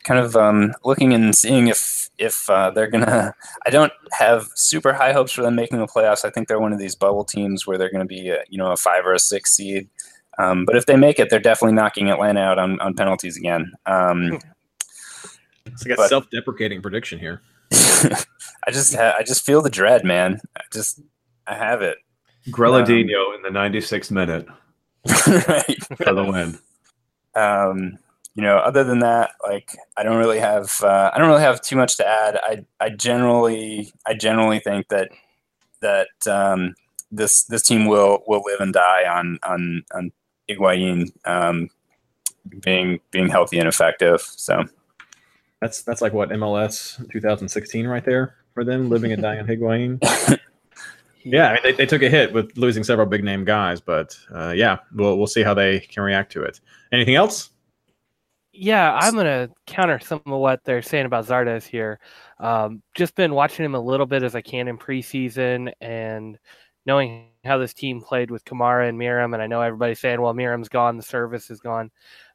kind of um, looking and seeing if if uh, they're gonna. I don't have super high hopes for them making the playoffs. I think they're one of these bubble teams where they're going to be a, you know a five or a six seed. Um, but if they make it, they're definitely knocking Atlanta out on, on penalties again. Um, It's like a but- self-deprecating prediction here. I just ha- I just feel the dread, man. I just I have it. Greladino in the 96th minute right. for the win. um, you know, other than that, like I don't really have uh, I don't really have too much to add. I I generally I generally think that that um, this this team will will live and die on on on Higuain um, being being healthy and effective. So That's that's like what MLS 2016 right there for them, living and dying on Higuain. yeah, I mean they, they took a hit with losing several big name guys, but uh, yeah, we'll we'll see how they can react to it. Anything else? Yeah, I'm gonna counter some of what they're saying about Zardes here. Um, just been watching him a little bit as I can in preseason, and knowing how this team played with Kamara and Meram, and I know everybody's saying, "Well, Meram's gone, the service is gone,"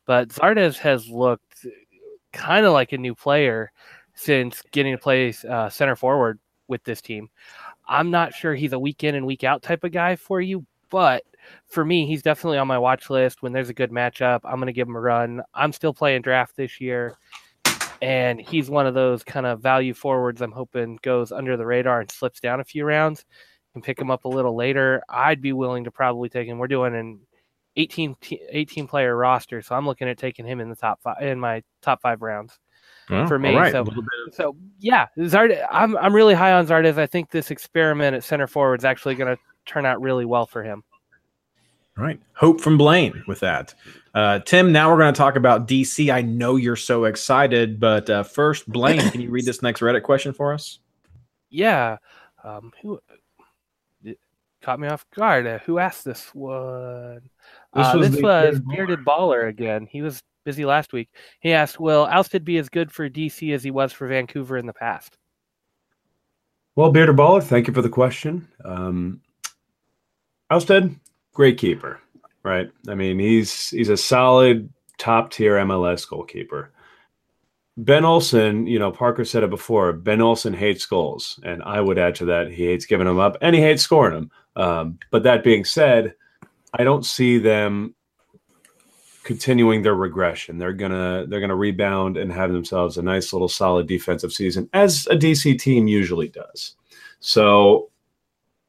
but Zardes has looked kind of like a new player since getting to play uh, center forward with this team. I'm not sure he's a week in and week out type of guy for you, but for me, he's definitely on my watch list. When there's a good matchup, I'm going to give him a run. I'm still playing draft this year, and he's one of those kind of value forwards I'm hoping goes under the radar and slips down a few rounds. Can pick him up a little later. I'd be willing to probably take him. We're doing an 18, 18 player roster, so I'm looking at taking him in the top five in my top five rounds Well, for me. right. So A little bit so yeah, Zard. I'm I'm really high on Zardes. I think this experiment at center forward is actually going to turn out really well for him. All right. Hope from Blaine with that. Uh, Tim, now we're going to talk about DC. I know you're so excited, but uh, first, Blaine, can you read this next Reddit question for us? Yeah. Um, who caught me off guard? Uh, who asked this one? This uh, was this was Bearded Bearded Baller again. He was busy last week. He asked, "Will Ousted be as good for DC as he was for Vancouver in the past?" Well, Bearder Baller, thank you for the question. Um, great keeper, right? I mean, he's he's a solid top tier MLS goalkeeper. Ben Olsen, you know, Parker said it before. Ben Olsen hates goals, and I would add to that he hates giving them up and he hates scoring them. Um, but that being said, I don't see them continuing their regression. They're gonna they're gonna rebound and have themselves a nice little solid defensive season, as a DC team usually does. So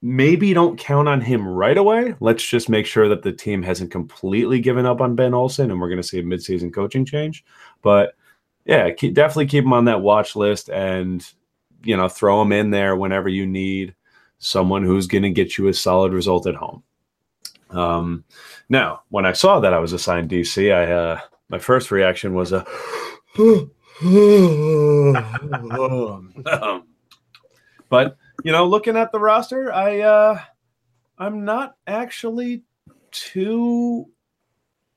maybe don't count on him right away. Let's just make sure that the team hasn't completely given up on Ben Olsen, and we're to see a midseason coaching change. But yeah, keep, definitely keep him on that watch list, and you know, throw him in there whenever you need someone who's to get you a solid result at home. Um, now, when I saw that I was assigned DC, I uh, my first reaction was a. but you know, looking at the roster, I uh, I'm not actually too.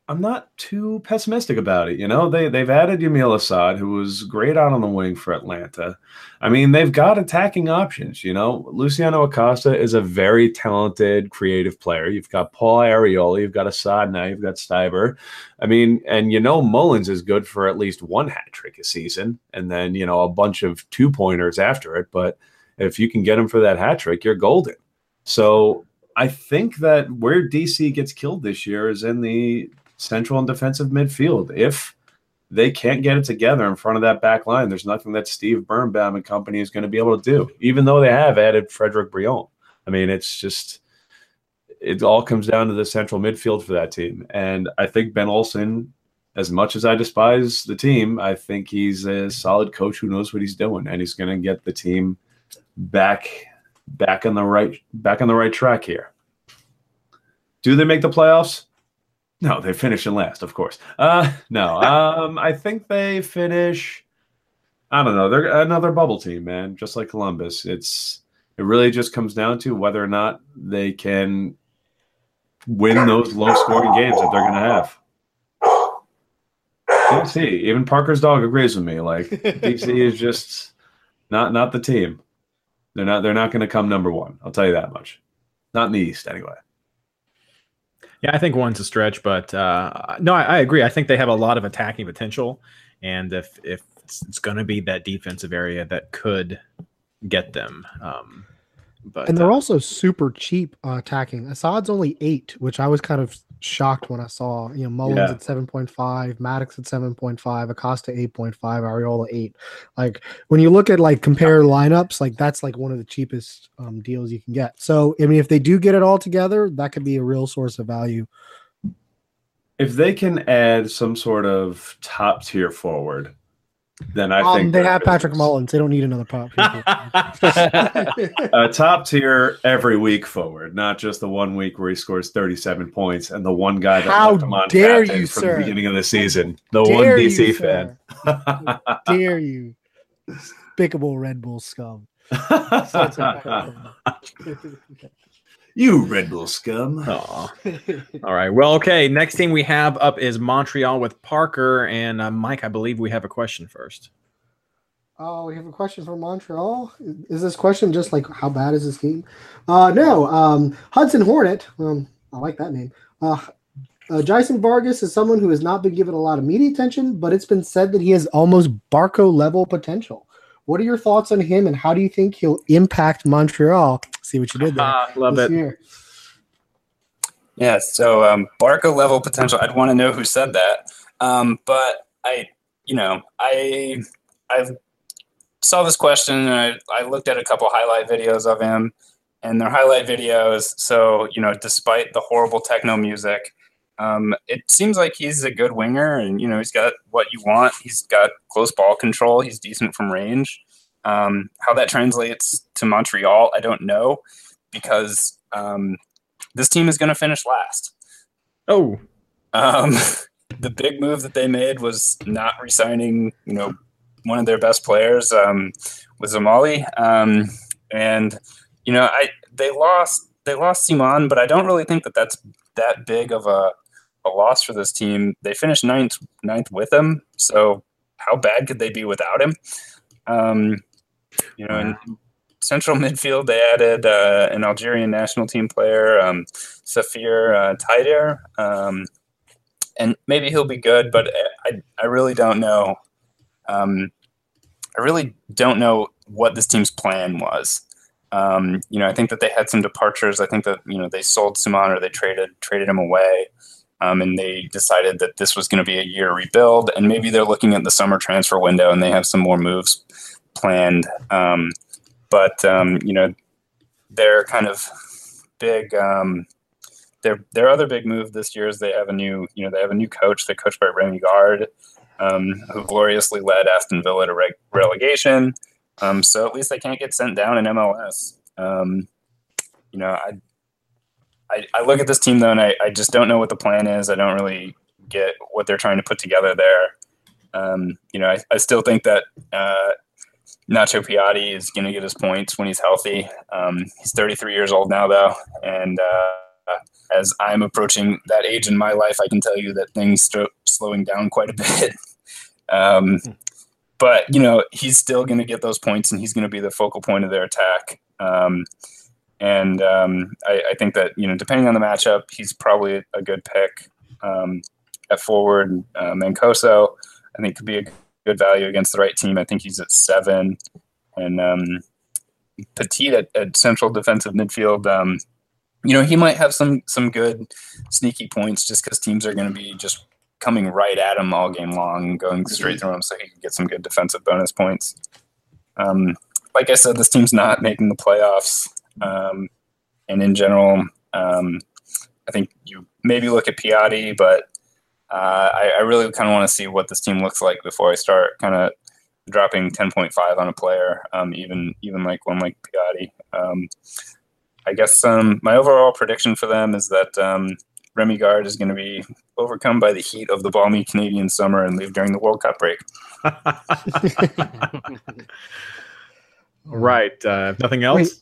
I'm not too pessimistic about it. You know, they they've added Yamil Asad, who was great out on the wing for Atlanta. I mean, they've got attacking options. You know, Luciano Acosta is a very talented, creative player. You've got Paul Arriola, you've got Asad now, you've got Stieber. I mean, and you know, Mullins is good for at least one hat trick a season, and then you know a bunch of two pointers after it. But if you can get him for that hat trick, you're golden. So I think that where DC gets killed this year is in the central and defensive midfield. If they can't get it together in front of that back line, there's nothing that Steve Birnbaum and company is going to be able to do, even though they have added Frederic Brillant. I mean, it's just it all comes down to the central midfield for that team. And I think Ben Olsen, as much as I despise the team, I think he's a solid coach who knows what he's doing and he's going to get the team back back on the right back on the right track here. Do they make the playoffs? No, they finish in last, of course. Uh, no, um, I think they finish. I don't know. They're another bubble team, man. Just like Columbus, it's it really just comes down to whether or not they can win those low scoring games that they're going to have. DC, even Parker's dog agrees with me. Like DC is just not not the team. They're not they're not going to come number one. I'll tell you that much. Not in the East, anyway. Yeah, I think one's a stretch, but uh, no, I, I, agree. I think they have a lot of attacking potential, and if if it's, it's going to be that defensive area that could get them. Um, but and they're uh, also super cheap uh, attacking. Asad's only eight, which I was kind of shocked when I saw. You know, Mullins Yeah. at seven point five, Mattocks at seven point five, Acosta eight point five, Arriola eight. Like when you look at like compare lineups, like that's like one of the cheapest um, deals you can get. So I mean, if they do get it all together, that could be a real source of value. If they can add some sort of top tier forward, then I um, think they have Patrick business. Mullins. They don't need another pop. a top tier every week forward, not just the one week where he scores 37 points and the one guy that How left him on dare captain you, from sir. the beginning of the season. The Dare one DC sir. fan. Dare you, despicable Red Bull scum. you Red Bull scum. Aw. All right. Well, okay. Next team we have up is Montreal with Parker and uh, Mike. I believe we have a question first. Oh, we have a question from Montreal. Is this question just like how bad is this game? Uh, no. Um, Hudson Hornet. Um, I like that name. Uh, uh, Jeisson Vargas is someone who has not been given a lot of media attention, but it's been said that he has almost Barco level potential. What are your thoughts on him, and how do you think he'll impact Montreal? See what you did there. Ah, love it. year. Yeah, so um, Barco level potential. I'd want to know who said that. Um, but I, you know, I I saw this question and I, I looked at a couple highlight videos of him, and they're highlight videos. So you know, despite the horrible techno music, um, it seems like he's a good winger, and you know, he's got what you want. He's got close ball control. He's decent from range. Um, how that translates to Montreal, I don't know, because um, this team is going to finish last. Oh, Um, the big move that they made was not resigning, you know, one of their best players um, with Dzemaili, um, and you know, I they lost they lost Ciman, but I don't really think that that's that big of a, a loss for this team. They finished ninth ninth with him, so how bad could they be without him? Um, you know, in central midfield, they added uh, an Algerian national team player, um, Saphir uh, Taider, um, and maybe he'll be good, but I, I really don't know. Um, I really don't know what this team's plan was. Um, you know, I think that they had some departures. I think that you know they sold Ciman or they traded traded him away, um, and they decided that this was going to be a year rebuild. And maybe they're looking at the summer transfer window and they have some more moves planned. Um, but um, you know, their kind of big um, their their other big move this year is they have a new you know they have a new coach. They're coached by Remi Garde, um, who gloriously led Aston Villa to reg- relegation. Um, so at least they can't get sent down in MLS. You know, I, I I look at this team though, and I, I just don't know what the plan is. I don't really get what they're trying to put together there. Um, you know, I, I still think that uh, Nacho Piatti is going to get his points when he's healthy. Um, he's 33 years old now, though, and uh, as I'm approaching that age in my life, I can tell you that things start slowing down quite a bit. um, but you know, he's still going to get those points, and he's going to be the focal point of their attack. Um, and um, I, I think that you know, depending on the matchup, he's probably a good pick um, at forward. Uh, Mancosu, I think, could be a good value against the right team. I think he's at seven, and um, Piette at, at central defensive midfield. Um, you know, he might have some some good sneaky points just because teams are going to be just coming right at him all game long, going straight through him, so he can get some good defensive bonus points. Um, like I said, this team's not making the playoffs, um, and in general, um, I think you maybe look at Piatti, but uh, I, I really kind of want to see what this team looks like before I start kind of dropping 10.5 on a player, um, even even like one like Piatti. Um, I guess um, my overall prediction for them is that um, Remi Garde is going to be overcome by the heat of the balmy Canadian summer and leave during the World Cup break. right. Uh, nothing else. Wait.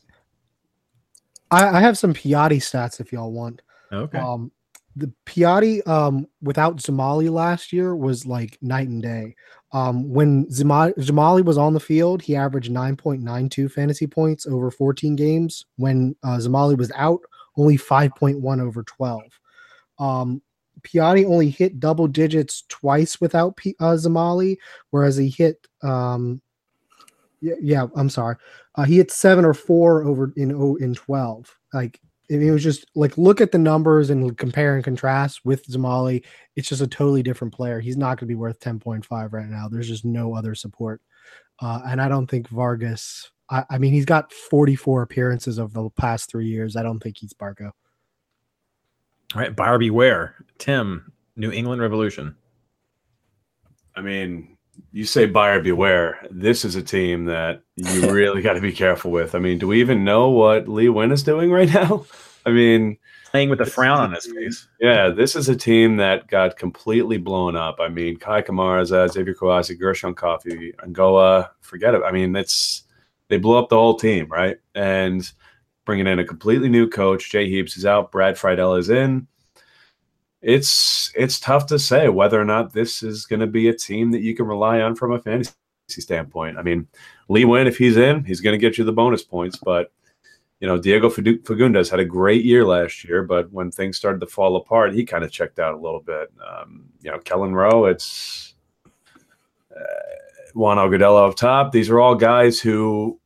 I, I have some Piatti stats if y'all want. Okay. Um, the Piatti um, without Dzemaili last year was like night and day. Um, when Dzemaili was on the field, he averaged 9.92 fantasy points over 14 games. When uh, Dzemaili was out, only 5.1 over 12. Um, Piatti only hit double digits twice without P- uh, Dzemaili, whereas he hit, um, yeah, yeah, I'm sorry, uh, he hit seven or four over in oh, in 12. Like it was just like look at the numbers and compare and contrast with Dzemaili. It's just a totally different player. He's not going to be worth 10.5 right now. There's just no other support. Uh, and I don't think Vargas, I, I, mean, he's got 44 appearances over the past three years. I don't think he's Barco. All right. Buyer beware. Tim, New England Revolution. I mean, you say buyer beware. This is a team that you really got to be careful with. I mean, do we even know what Lee Nguyen is doing right now? I mean, playing with a frown on his face. Yeah, this is a team that got completely blown up. I mean, Kai Kamaraza, Xavier Kouassi, Gershon Koffie, Angola, forget it. I mean, it's they blew up the whole team, right? And bringing in a completely new coach, Jay Heaps is out, Brad Friedel is in it's it's tough to say whether or not this is going to be a team that you can rely on from a fantasy standpoint. I mean, Lee Nguyen, if he's in, he's going to get you the bonus points. But you know, Diego Fagundez had a great year last year, but when things started to fall apart, he kind of checked out a little bit. Um, you know, Kelyn Rowe, it's uh, Juan Agudelo up top. These are all guys who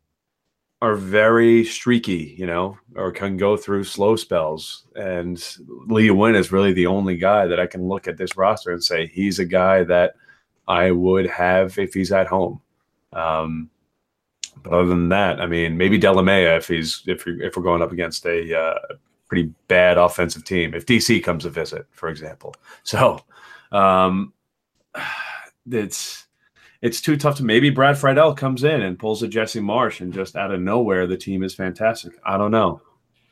are very streaky, you know, or can go through slow spells. And Lee Nguyen is really the only guy that I can look at this roster and say he's a guy that I would have if he's at home. Um, but other than that, I mean, maybe Delamea if he's if we if we're going up against a uh, pretty bad offensive team. If DC comes to visit, for example. So um, it's it's too tough to maybe Brad Friedel comes in and pulls a Jesse Marsch and just out of nowhere the team is fantastic. I don't know.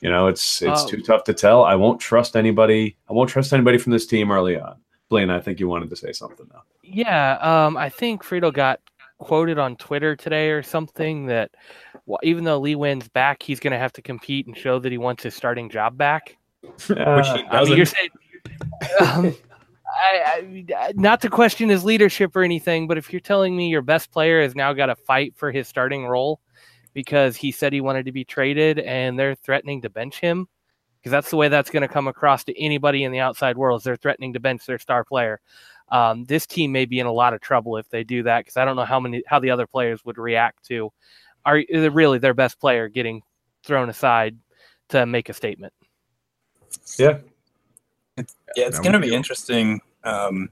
You know, it's it's Oh. too tough to tell. I won't trust anybody. I won't trust anybody from this team early on. Blaine, I think you wanted to say something though. Yeah, um, I think Friedel got quoted on Twitter today or something that well, even though Lee Nguyen's back, he's going to have to compete and show that he wants his starting job back. Which he I mean, you're saying, um, I, I, not to question his leadership or anything, but if you're telling me your best player has now got to fight for his starting role because he said he wanted to be traded and they're threatening to bench him, because that's the way that's going to come across to anybody in the outside world is they're threatening to bench their star player. Um, this team may be in a lot of trouble if they do that because I don't know how many how the other players would react to are really their best player getting thrown aside to make a statement. Yeah. Yeah, it's going to be you. interesting um,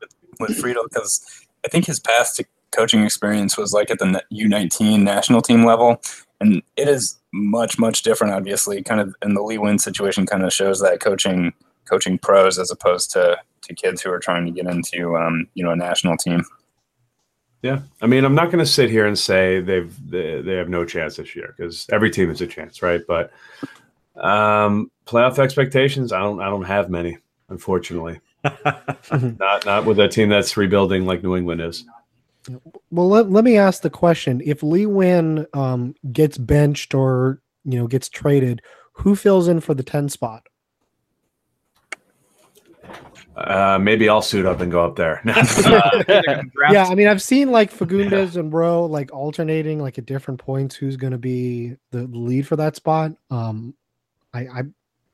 with, with Friedel because I think his past coaching experience was like at the U19 national team level, and it is much much different. Obviously, kind of in the Lee Nguyen situation, kind of shows that coaching coaching pros as opposed to to kids who are trying to get into um, you know a national team. Yeah, I mean, I'm not going to sit here and say they've they, they have no chance this year because every team has a chance, right? But um, playoff expectations, I don't I don't have many, unfortunately. not not with a team that's rebuilding like New England is. Well, let, let me ask the question: If Lee Nguyen um, gets benched or you know gets traded, who fills in for the ten spot? Uh, maybe I'll suit up and go up there. Yeah, I mean, I've seen like Fagundez and Rowe like alternating like at different points. Who's going to be the lead for that spot? Um, I, I,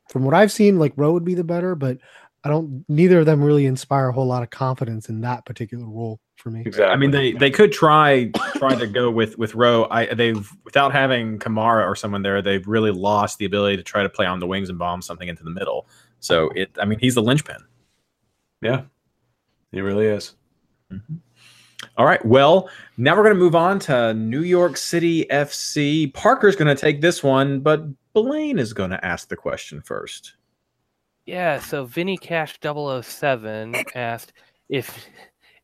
from what I've seen, like Rowe would be the better, but I don't. Neither of them really inspire a whole lot of confidence in that particular role for me. exactly. I mean, they they could try try to go with with Rowe. I they've without having Kamara or someone there, they've really lost the ability to try to play on the wings and bomb something into the middle. So it, I mean, he's the linchpin. yeah, he really is. Mm-hmm. All right. Well, now we're going to move on to New York City FC. Parker's going to take this one, but Blaine is going to ask the question first. Yeah, so Vinny Cash 007 asked if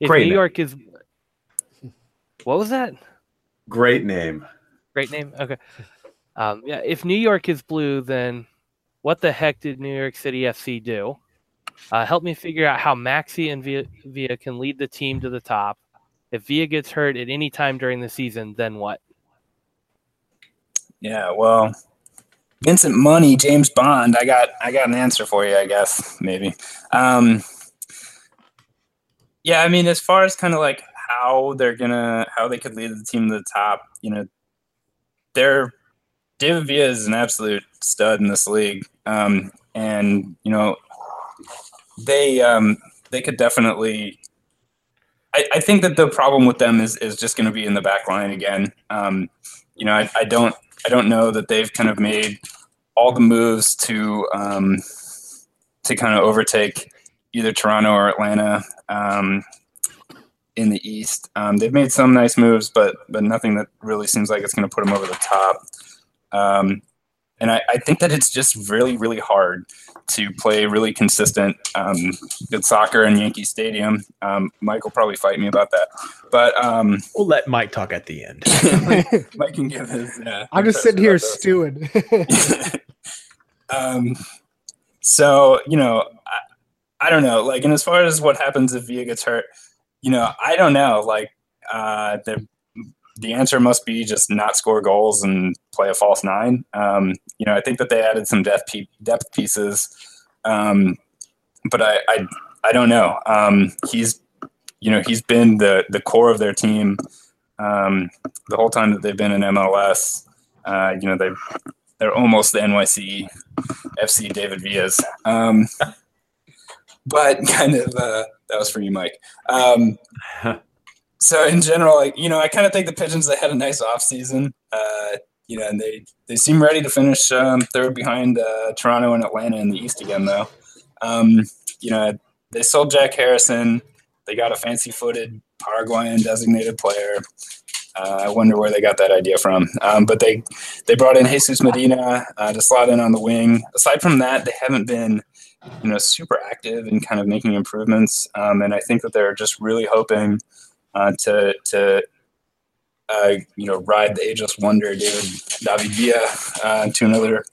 if Great New name. York is What was that? Great name. Great name. Okay. Um, yeah. If New York is blue, then what the heck did New York City FC do? Uh, help me figure out how Maxi and Via, Villa can lead the team to the top. If Villa gets hurt at any time during the season, then what? Yeah, well, Vincent Money, James Bond. I got I got an answer for you, I guess maybe. Um, yeah, I mean, as far as kind of like how they're gonna how they could lead the team to the top, you know, they're David Villa is an absolute stud in this league, um, and you know, they um, they could definitely. I, I think that the problem with them is is just going to be in the back line again. Um, you know, I, I don't I don't know that they've kind of made all the moves to um, to kind of overtake either Toronto or Atlanta um, in the East. Um, they've made some nice moves, but but nothing that really seems like it's going to put them over the top. Um, and I, I, think that it's just really really hard to play really consistent um, good soccer in Yankee Stadium. Um, Mike will probably fight me about that, but um, we'll let Mike talk at the end. Mike, Mike can give his. Uh, I'm just sitting here stewing. um, so you know, I, I, don't know. Like, and as far as what happens if Villa gets hurt, you know, I don't know. Like, uh, the the answer must be just not score goals and play a false nine. Um, you know, I think that they added some depth pe- depth pieces, um, but I, I I don't know. Um, he's you know he's been the the core of their team um, the whole time that they've been in MLS. Uh, you know they they're almost the NYC FC David Villas. Um, but kind of uh, that was for you, Mike. Um, so in general, like you know, I kind of think the Pigeons they had a nice off season. Uh, you know, and they they seem ready to finish um, third behind uh, Toronto and Atlanta in the East again, though. Um, you know, they sold Jack Harrison. They got a fancy-footed Paraguayan designated player. Uh, I wonder where they got that idea from. Um, but they they brought in Jesus Medina uh, to slot in on the wing. Aside from that, they haven't been you know super active in kind of making improvements. Um, and I think that they're just really hoping uh, to to uh, you know ride the ageless wonder David David Villa uh, to another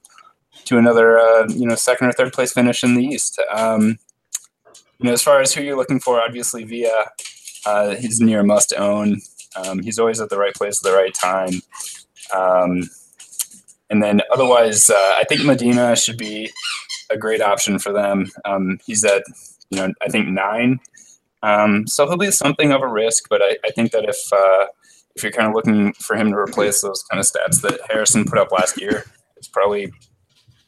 to another uh, you know second or third place finish in the East. Um, you know, as far as who you're looking for, obviously Villa, uh, he's near must own. Um, he's always at the right place at the right time. Um, and then otherwise, uh, I think Medina should be a great option for them. Um, he's at, you know, I think nine. Um, so he'll be something of a risk, but I, I think that if uh, if you're kind of looking for him to replace those kind of stats that Harrison put up last year, it's probably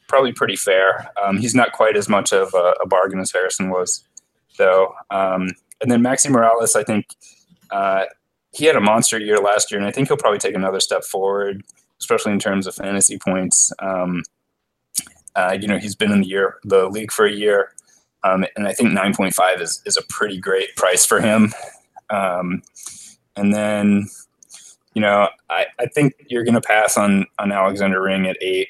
probably pretty fair. Um, he's not quite as much of a, a bargain as Harrison was, though. Um, and then Maxi Moralez, I think uh, he had a monster year last year, and I think he'll probably take another step forward, especially in terms of fantasy points. Um, uh, you know, he's been in the year the league for a year, um, and I think 9.5 is is a pretty great price for him. Um, and then, you know, I, I think you're going to pass on on Alexander Ring at eight.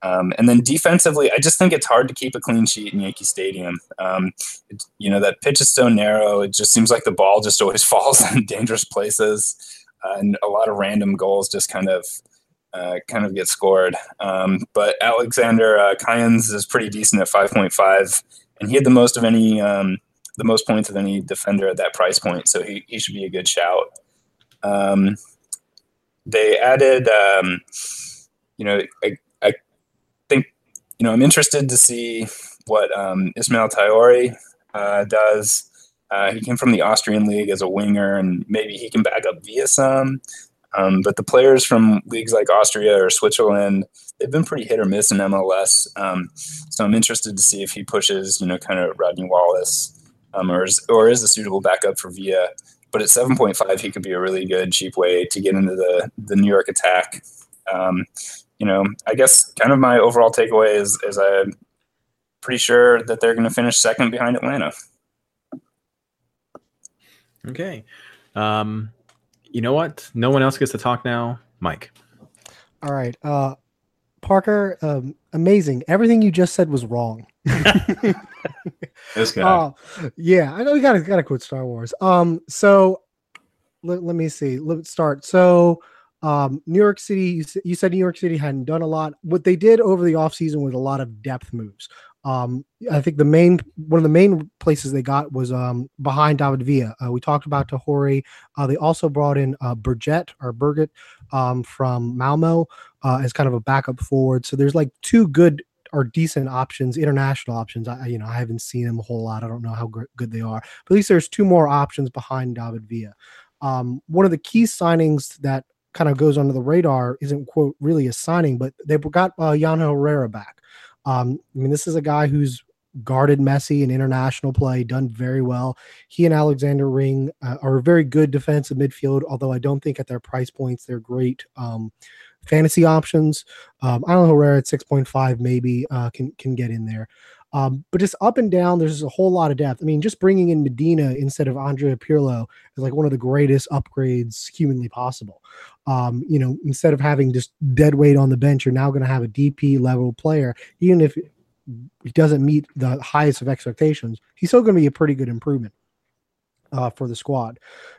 Um, and then defensively, I just think it's hard to keep a clean sheet in Yankee Stadium. Um, it, you know, that pitch is so narrow. It just seems like the ball just always falls in dangerous places. Uh, and a lot of random goals just kind of uh, kind of get scored. Um, but Alexander uh, Callens is pretty decent at 5.5, and he had the most of any um, the most points of any defender at that price point. So he, he should be a good shout. Um, they added, um, you know, I, I think, you know, I'm interested to see what um, Ismael Tajouri uh, does. Uh, he came from the Austrian league as a winger, and maybe he can back up via some. Um, but the players from leagues like Austria or Switzerland, they've been pretty hit or miss in MLS. Um, so I'm interested to see if he pushes, you know, kind of Rodney Wallace, um, or is or is a suitable backup for Villa. But at 7.5, he could be a really good cheap way to get into the the New York attack. Um, you know, I guess kind of my overall takeaway is is I'm pretty sure that they're going to finish second behind Atlanta. Okay. Um, you know what? No one else gets to talk now. Mike. All right. Uh, Parker, um, amazing. Everything you just said was wrong. this guy. Uh, yeah, I know we gotta gotta quit Star Wars. Um, so let, let me see. Let's start. So, um, New York City, you said New York City hadn't done a lot. What they did over the offseason was a lot of depth moves. Um, I think the main one of the main places they got was um, behind David Villa. Uh, we talked about Tajouri. Uh, they also brought in uh, Berget or Berget um, from Malmo uh, as kind of a backup forward. So there's like two good or decent options, international options. I you know I haven't seen them a whole lot. I don't know how good they are, but at least there's two more options behind David Villa. Um, one of the key signings that kind of goes under the radar isn't quote really a signing, but they got uh, Yangel Herrera back. Um, I mean, this is a guy who's guarded Messi in international play, done very well. He and Alexander Ring uh, are a very good defensive midfield, although I don't think at their price points they're great um, fantasy options. Um, I don't know Herrera at 6.5 maybe uh, can can get in there. Um, but just up and down, there's a whole lot of depth. I mean, just bringing in Medina instead of Andrea Pirlo is like one of the greatest upgrades humanly possible. Um, you know, instead of having just dead weight on the bench, you're now going to have a DP level player, even if he doesn't meet the highest of expectations. He's still going to be a pretty good improvement uh, for the squad.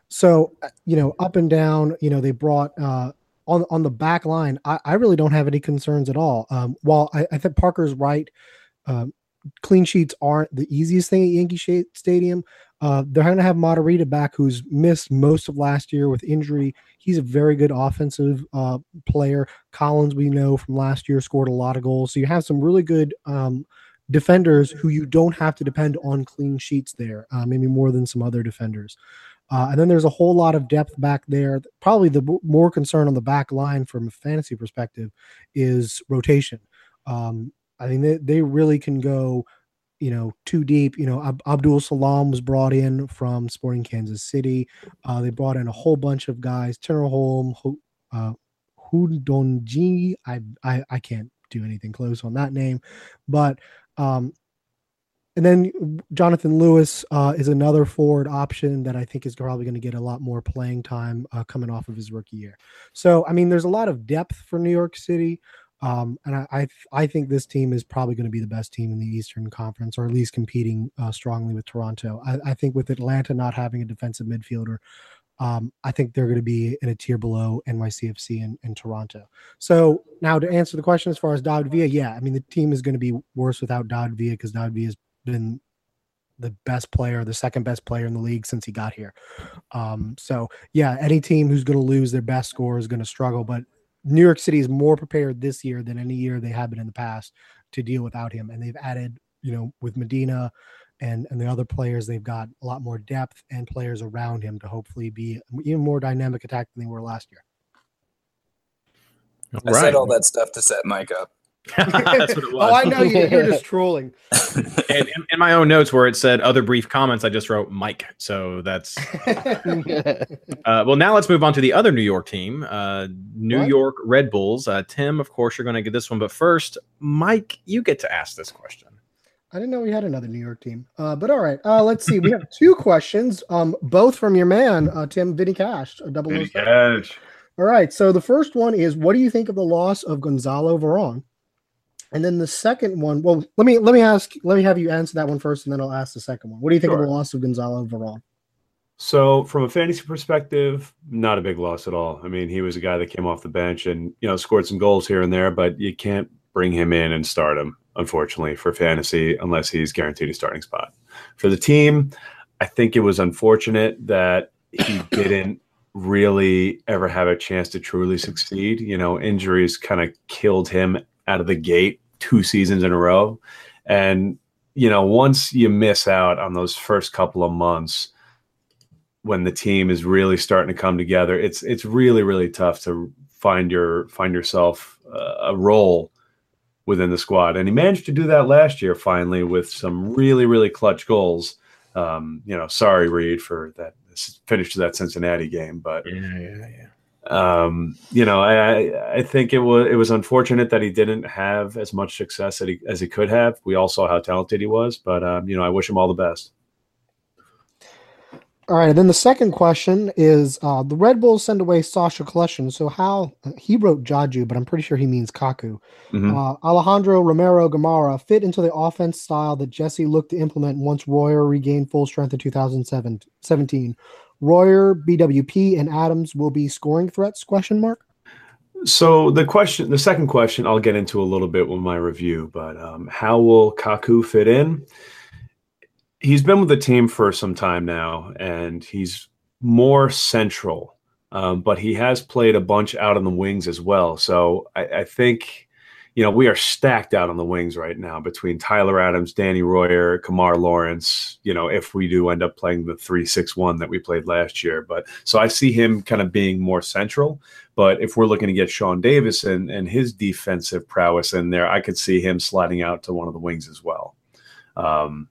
So, uh, you know, up and down, you know, they brought uh, on on the back line. I, I really don't have any concerns at all. Um, while I, I think Parker's right, um, clean sheets aren't the easiest thing at Yankee Stadium. Uh, they're going to have Matarrita back, who's missed most of last year with injury. He's a very good offensive uh, player. Collins, we know from last year, scored a lot of goals. So you have some really good um, defenders who you don't have to depend on clean sheets there, uh, maybe more than some other defenders. Uh, and then there's a whole lot of depth back there. Probably the b- more concern on the back line from a fantasy perspective is rotation. Um, I mean, they, they really can go, you know, too deep. You know, Ab- Abdul-Salaam was brought in from Sporting Kansas City. Uh, they brought in a whole bunch of guys. Tinnerholm, Ho- uh. I, I I can't do anything close on that name, but um, and then Jonathan Lewis uh, is another forward option that I think is probably going to get a lot more playing time uh, coming off of his rookie year. So, I mean, there's a lot of depth for New York City. Um, and I, I, I think this team is probably going to be the best team in the Eastern Conference, or at least competing uh, strongly with Toronto. I, I think with Atlanta not having a defensive midfielder, um, I think they're going to be in a tier below NYCFC and, and Toronto. So now to answer the question as far as David Villa, yeah, I mean the team is going to be worse without David Villa because David Villa has been the best player, the second best player in the league since he got here. Um, so yeah, any team who's going to lose their best scorer is going to struggle. But New York City is more prepared this year than any year they have been in the past to deal without him, and they've added, you know, with Medina and and the other players, they've got a lot more depth and players around him to hopefully be even more dynamic attack than they were last year. I said all that stuff to set Mike up. That's what it was. Oh, I know you. You're just trolling. and in, in my own notes where it said other brief comments, I just wrote Mike. So that's uh, well. Now let's move on to the other New York team, uh, New What? York Red Bulls. Uh, Tim, of course, you're going to get this one, but first, Mike, you get to ask this question. I didn't know we had another New York team. Uh, but all right, uh, let's see. We have two questions, um, both from your man, uh, Tim Vinny Cash, a double. Vinny Cash. All right. So the first one is, what do you think of the loss of Gonzalo Veron? And then the second one, well, let me let me ask, let me have you answer that one first, and then I'll ask the second one. What do you think of the loss of Gonzalo Veron? So, from a fantasy perspective, not a big loss at all. I mean, he was a guy that came off the bench and you know scored some goals here and there, but you can't bring him in and start him, unfortunately, for fantasy unless he's guaranteed a starting spot. For the team, I think it was unfortunate that he didn't really ever have a chance to truly succeed. You know, injuries kind of killed him out of the gate two seasons in a row. And, you know, once you miss out on those first couple of months, when the team is really starting to come together, it's it's really really tough to find your find yourself uh, a role within the squad. And he managed to do that last year finally with some really really clutch goals. Um, you know, sorry Reed for that finish to that Cincinnati game, but yeah, yeah, yeah. Um, you know, I I- think it was it was unfortunate that he didn't have as much success as he, as he could have. We all saw how talented he was, but um, you know, I wish him all the best. All right. And then the second question is, uh, the Red Bulls send away Sacha Kljestan. So how he wrote Jaju, but I'm pretty sure he means Kaku. Mhm. Uh, Alejandro Romero Gamarra fit into the offense style that Jesse looked to implement once Royer regained full strength in 2017. Royer, BWP, and Adams will be scoring threats? Question mark. So the question, the second question, I'll get into a little bit with my review. But um, how will Kaku fit in? He's been with the team for some time now, and he's more central. Um, but he has played a bunch out on the wings as well. So I, I think you know, we are stacked out on the wings right now between Tyler Adams, Danny Royer, Kemar Lawrence, you know, if we do end up playing the 3-6-1 that we played last year. But so I see him kind of being more central. But if we're looking to get Sean Davis and, and his defensive prowess in there, I could see him sliding out to one of the wings as well. Um,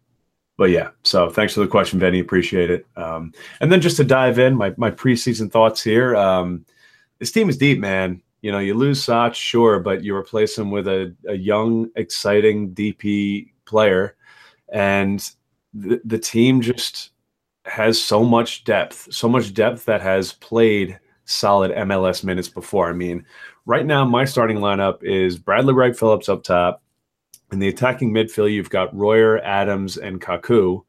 but yeah, so thanks for the question, Benny. Appreciate it. Um, and then just to dive in, my, my preseason thoughts here. Um, this team is deep, man. You know, you lose Sach, sure, but you replace him with a, a young, exciting DP player. And the, the team just has so much depth, so much depth that has played solid MLS minutes before. I mean, right now, my starting lineup is Bradley Wright Phillips up top. In the attacking midfield, you've got Royer, Adams, and Kaku.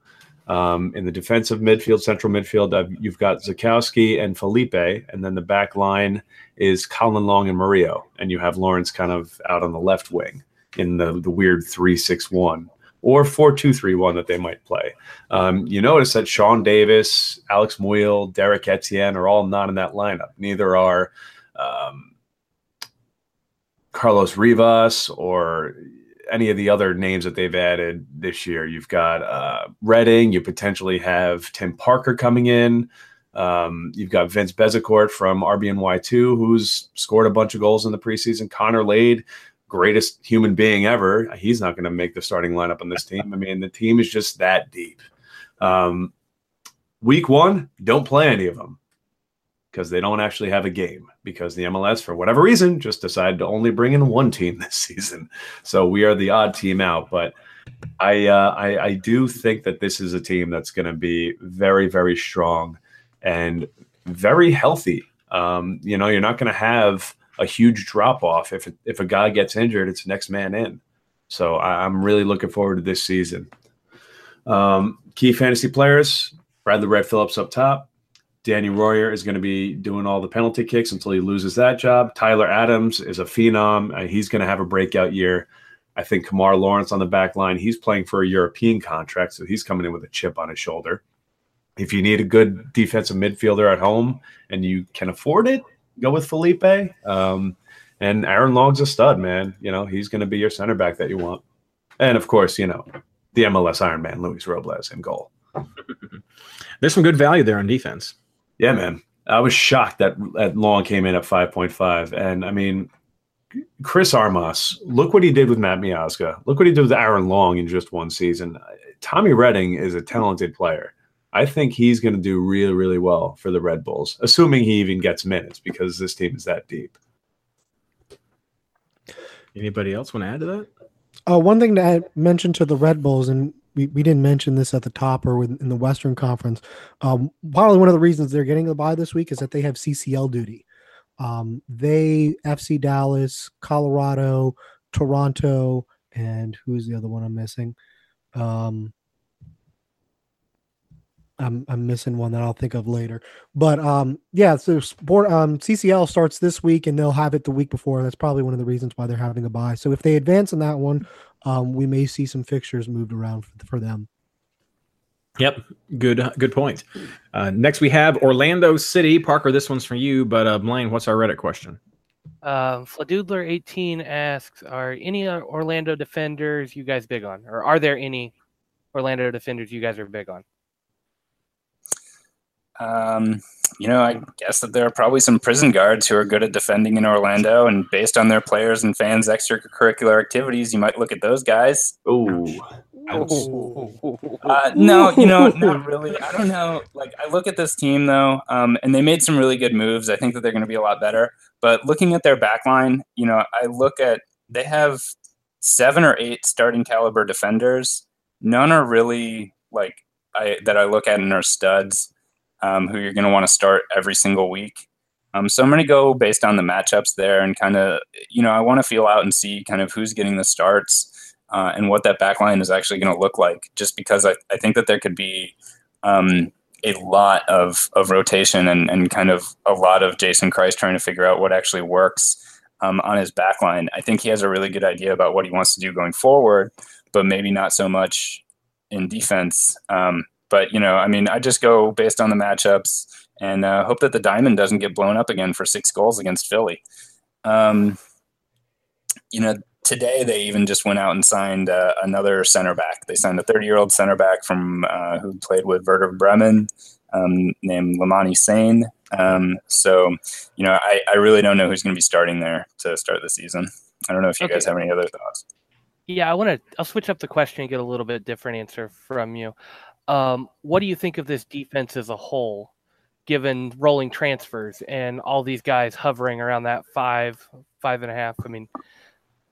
Um, in the defensive midfield, central midfield, uh, you've got Rzatkowski and Felipe, and then the back line is Colin Long and Mario, and you have Lawrence kind of out on the left wing in the the weird three six one or four two three one that they might play. Um, you notice that Sean Davis, Alex Muyl, Derrick Etienne are all not in that lineup. Neither are um, Carlos Rivas or any of the other names that they've added this year. You've got uh, Redding. You potentially have Tim Parker coming in. Um, you've got Vince Bezecourt from RBNY2, who's scored a bunch of goals in the preseason. Connor Lade, greatest human being ever. He's not going to make the starting lineup on this team. I mean, the team is just that deep. Um, week one, don't play any of them because they don't actually have a game because the MLS, for whatever reason, just decided to only bring in one team this season. So we are the odd team out. But I, uh, I, I do think that this is a team that's going to be very, very strong and very healthy. Um, you know, you're not going to have a huge drop off if if a guy gets injured, it's next man in. So I, am really looking forward to this season. Um, key fantasy players: Bradley Wright Phillips up top, Danny Royer is going to be doing all the penalty kicks until he loses that job. Tyler Adams is a phenom. Uh, he's going to have a breakout year. I think Kemar Lawrence on the back line, he's playing for a European contract, so he's coming in with a chip on his shoulder. If you need a good defensive midfielder at home and you can afford it, go with Felipe. Um, and Aaron Long's a stud, man. You know, he's going to be your center back that you want. And of course, you know, the MLS Iron Man, Luis Robles in goal. There's some good value there on defense. Yeah, man. I was shocked that, that Long came in at 5.5. And I mean, Chris Armas, look what he did with Matt Miazga. Look what he did with Aaron Long in just one season. Tommy Redding is a talented player. I think he's going to do really, really well for the Red Bulls, assuming he even gets minutes because this team is that deep. Anybody else want to add to that? Uh, one thing to add, mention to the Red Bulls, and we, we didn't mention this at the top or in the Western Conference. Um, probably one of the reasons they're getting the bye this week is that they have CCL duty. Um, they, FC Dallas, Colorado, Toronto, and who's the other one I'm missing? Um, I'm I'm missing one that I'll think of later. But um yeah, so sport um CCL starts this week and they'll have it the week before. That's probably one of the reasons why they're having a bye. So if they advance in that one, um we may see some fixtures moved around for, for them. Yep, good good point. Uh, next we have Orlando City. Parker, this one's for you, but uh, Blaine, what's our Reddit question? Uh, Fladoodler18 asks, are any Orlando defenders you guys big on? Or are there any Orlando defenders you guys are big on? Um, you know, I guess that there are probably some prison guards who are good at defending in Orlando, and based on their players and fans' extracurricular activities, you might look at those guys. Ooh. Uh, no, you know, not really. I don't know. Like, I look at this team though, um, and they made some really good moves. I think that they're going to be a lot better. But looking at their back line, you know, I look at they have seven or eight starting caliber defenders. None are really like I that I look at and are studs um, who you're going to want to start every single week. Um, so I'm going to go based on the matchups there and kind of, you know, I want to feel out and see kind of who's getting the starts uh, and what that back line is actually going to look like, just because I, I think that there could be um, a lot of of rotation and and kind of a lot of Jason Kreis trying to figure out what actually works um, on his back line. I think he has a really good idea about what he wants to do going forward, but maybe not so much in defense. Um, but you know, I mean, I just go based on the matchups and uh, hope that the diamond doesn't get blown up again for six goals against Philly. Um, you know, today they even just went out and signed uh, another center back. They signed a 30 year old center back from uh, who played with Werder Bremen um, named Lamine Sane. Um, so, you know, I, I really don't know who's going to be starting there to start the season. I don't know if you Okay. guys have any other thoughts. Yeah, I want to. I'll switch up the question and get a little bit different answer from you. Um, what do you think of this defense as a whole, given rolling transfers and all these guys hovering around that five, five and a half? I mean,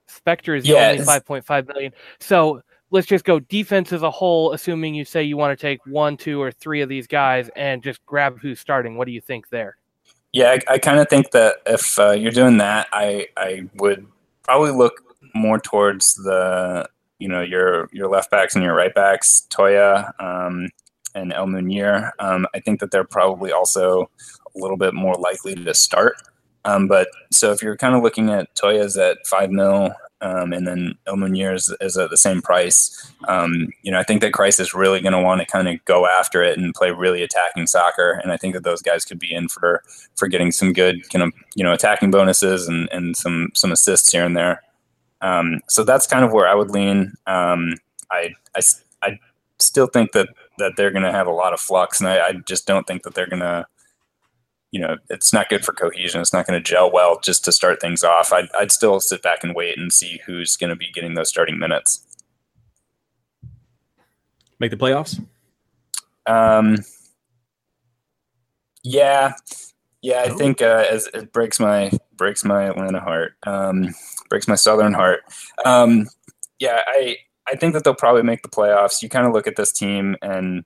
Spector is Yeah, only five point five million. So let's just go defense as a whole, assuming you say you want to take one, two, or three of these guys and just grab who's starting. What do you think there? Yeah, I, I kind of think that if uh, you're doing that, I I would probably look more towards the you know your your left backs and your right backs, Toia um, and El Munir. Um, I think that they're probably also a little bit more likely to start. Um, but so if you're kind of looking at Toia's at five mil, um, and then El Munir is, is at the same price, um, you know, I think that Kreis is really going to want to kind of go after it and play really attacking soccer. And I think that those guys could be in for for getting some good kind of you know attacking bonuses and and some some assists here and there. Um, so that's kind of where I would lean. Um, I, I I still think that that they're going to have a lot of flux, and I, I just don't think that they're going to. You know, it's not good for cohesion. It's not going to gel well just to start things off. I'd, I'd still sit back and wait and see who's going to be getting those starting minutes. Make the playoffs. Um, yeah, yeah. I think uh, as it breaks my breaks my Atlanta heart, um, breaks my Southern heart. Um, yeah, I I think that they'll probably make the playoffs. You kind of look at this team, and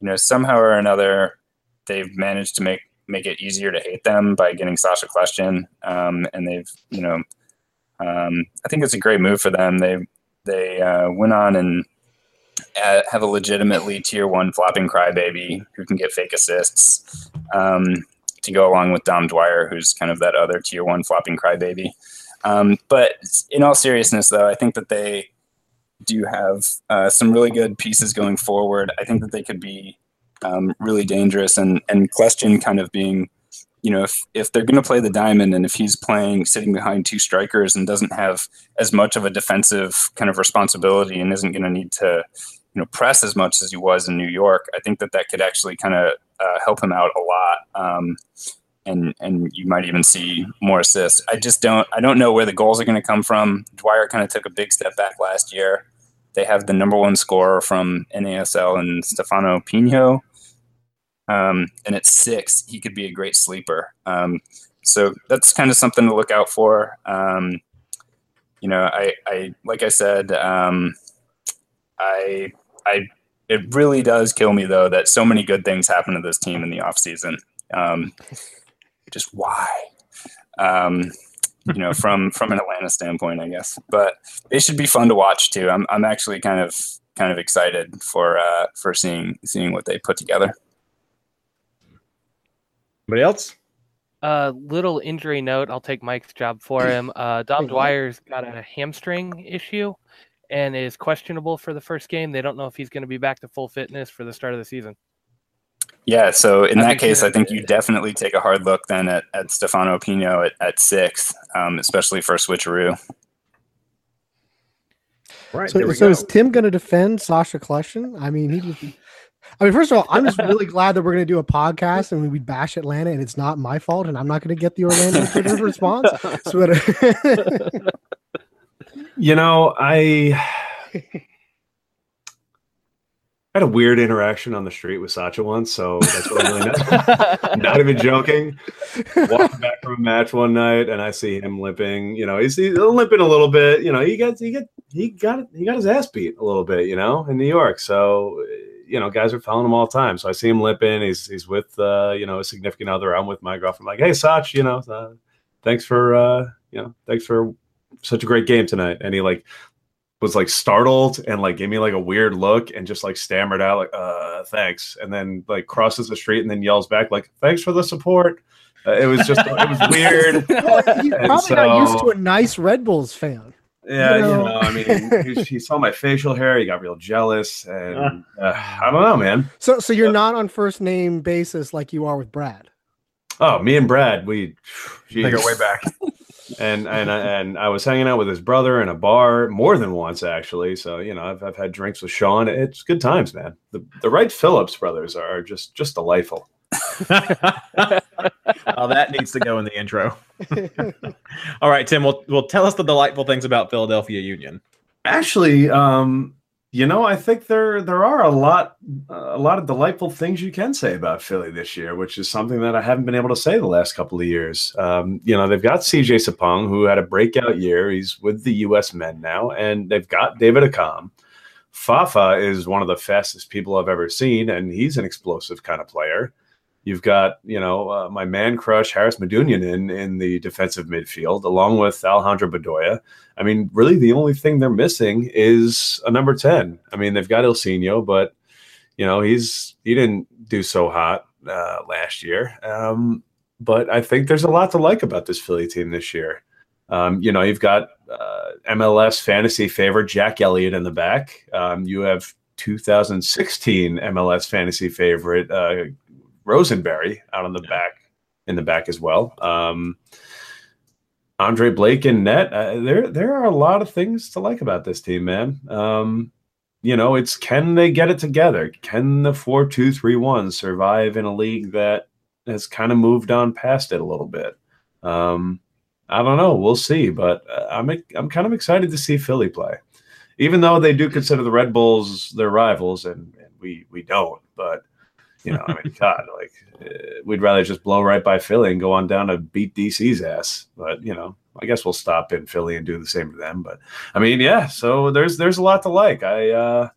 you know somehow or another they've managed to make make it easier to hate them by getting Sacha Kljestan, um, and they've you know um, I think it's a great move for them. They they uh, went on and uh, have a legitimately tier one flopping crybaby who can get fake assists um, to go along with Dom Dwyer, who's kind of that other tier one flopping crybaby. Um, but in all seriousness, though, I think that they do have uh, some really good pieces going forward. I think that they could be um, really dangerous, and and Kljestan kind of being, you know, if if they're going to play the diamond, and if he's playing sitting behind two strikers and doesn't have as much of a defensive kind of responsibility, and isn't going to need to, you know, press as much as he was in New York, I think that that could actually kind of uh, help him out a lot. Um, and and you might even see more assists. I just don't I don't know where the goals are going to come from. Dwyer kind of took a big step back last year. They have the number one scorer from NASL and Stefano Pinho. Um, and at six, he could be a great sleeper. Um, so that's kind of something to look out for. Um, you know, I, I like I said, um, I I it really does kill me though that so many good things happen to this team in the offseason. Um, just why? Um, you know, from from an Atlanta standpoint, I guess. But it should be fun to watch too. I'm I'm actually kind of kind of excited for uh, for seeing seeing what they put together. Anybody else? Uh, little injury note. I'll take Mike's job for him. Uh, Dom Dwyer's got a hamstring issue and is questionable for the first game. They don't know if he's going to be back to full fitness for the start of the season. Yeah, so in I that case, I think you definitely take a hard look then at, at Stefano Pinho at, at six, um, especially for switcheroo. Right. So, so is Tim going to defend Sacha Kljestan? I mean, he just. I mean, first of all, I'm just really glad that we're going to do a podcast and we bash Atlanta, and it's not my fault, and I'm not going to get the Orlando Twitter response. So You know, I had a weird interaction on the street with Sacha once, so that's what I'm really not, not even joking. Walking back from a match one night, and I see him limping. You know, he's, he's limping a little bit. You know, he got he got he got he got his ass beat a little bit. You know, in New York. So, you know, guys are following him all the time. So I see him limping. He's he's with uh, you know a significant other. I'm with my girlfriend. I'm like, hey, Sach, you know, uh, thanks for uh, you know, thanks for such a great game tonight. And he like was like startled and like gave me like a weird look and just like stammered out like uh thanks and then like crosses the street and then yells back like thanks for the support uh, it was just it was weird He's And probably not used to a nice Red Bulls fan. yeah you You know, know. i mean he, he saw my facial hair he got real jealous and uh, i don't know man So, so you're not on first name basis like you are with Brad. oh me and brad we They go way back. and and I- and I was hanging out with his brother in a bar more than once actually. So you know, I've, I've had drinks with Shaun. It's good times, man. The the Wright Phillips brothers are just just delightful. oh, that needs to go in the intro. All right, Tim. Well, well, tell us the delightful things about Philadelphia Union. Actually, um, you know, I think there there are a lot a lot of delightful things you can say about Philly this year, which is something that I haven't been able to say the last couple of years. Um, you know, they've got CJ Sapong, who had a breakout year. He's with the U.S. men now, and they've got David Accam. Fafa is one of the fastest people I've ever seen, and he's an explosive kind of player. You've got, you know, uh, my man crush Haris Medunjanin in in the defensive midfield, along with Alejandro Bedoya. I mean, really, the only thing they're missing is a number ten. I mean, they've got Ilsinho, but you know, he's he didn't do so hot uh, last year. Um, but I think there's a lot to like about this Philly team this year. Um, you know, you've got uh, MLS fantasy favorite Jack Elliott in the back. Um, you have 2016 MLS fantasy favorite uh, Rosenberry out on the back in the back as well. Um, Andre Blake and net. Uh, there, there are a lot of things to like about this team, man. Um, you know, it's can they get it together? Can the four two three one survive in a league that has kind of moved on past it a little bit? Um, I don't know. We'll see, but uh, I'm I'm kind of excited to see Philly play, even though they do consider the Red Bulls their rivals, and, and we we don't. But you know, I mean, God, like uh, we'd rather just blow right by Philly and go on down to beat DC's ass. But you know, I guess we'll stop in Philly and do the same to them. But I mean, yeah. So there's there's a lot to like. I uh,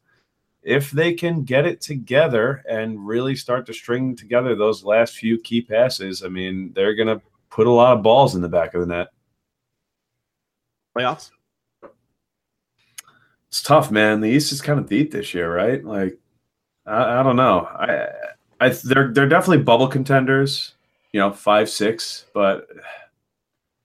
if they can get it together and really start to string together those last few key passes, I mean, they're gonna put a lot of balls in the back of the net. Playoffs. It's tough, man. The East is kind of deep this year, right? Like, I, I don't know. I, I, they're they're definitely bubble contenders. You know, five, six. But,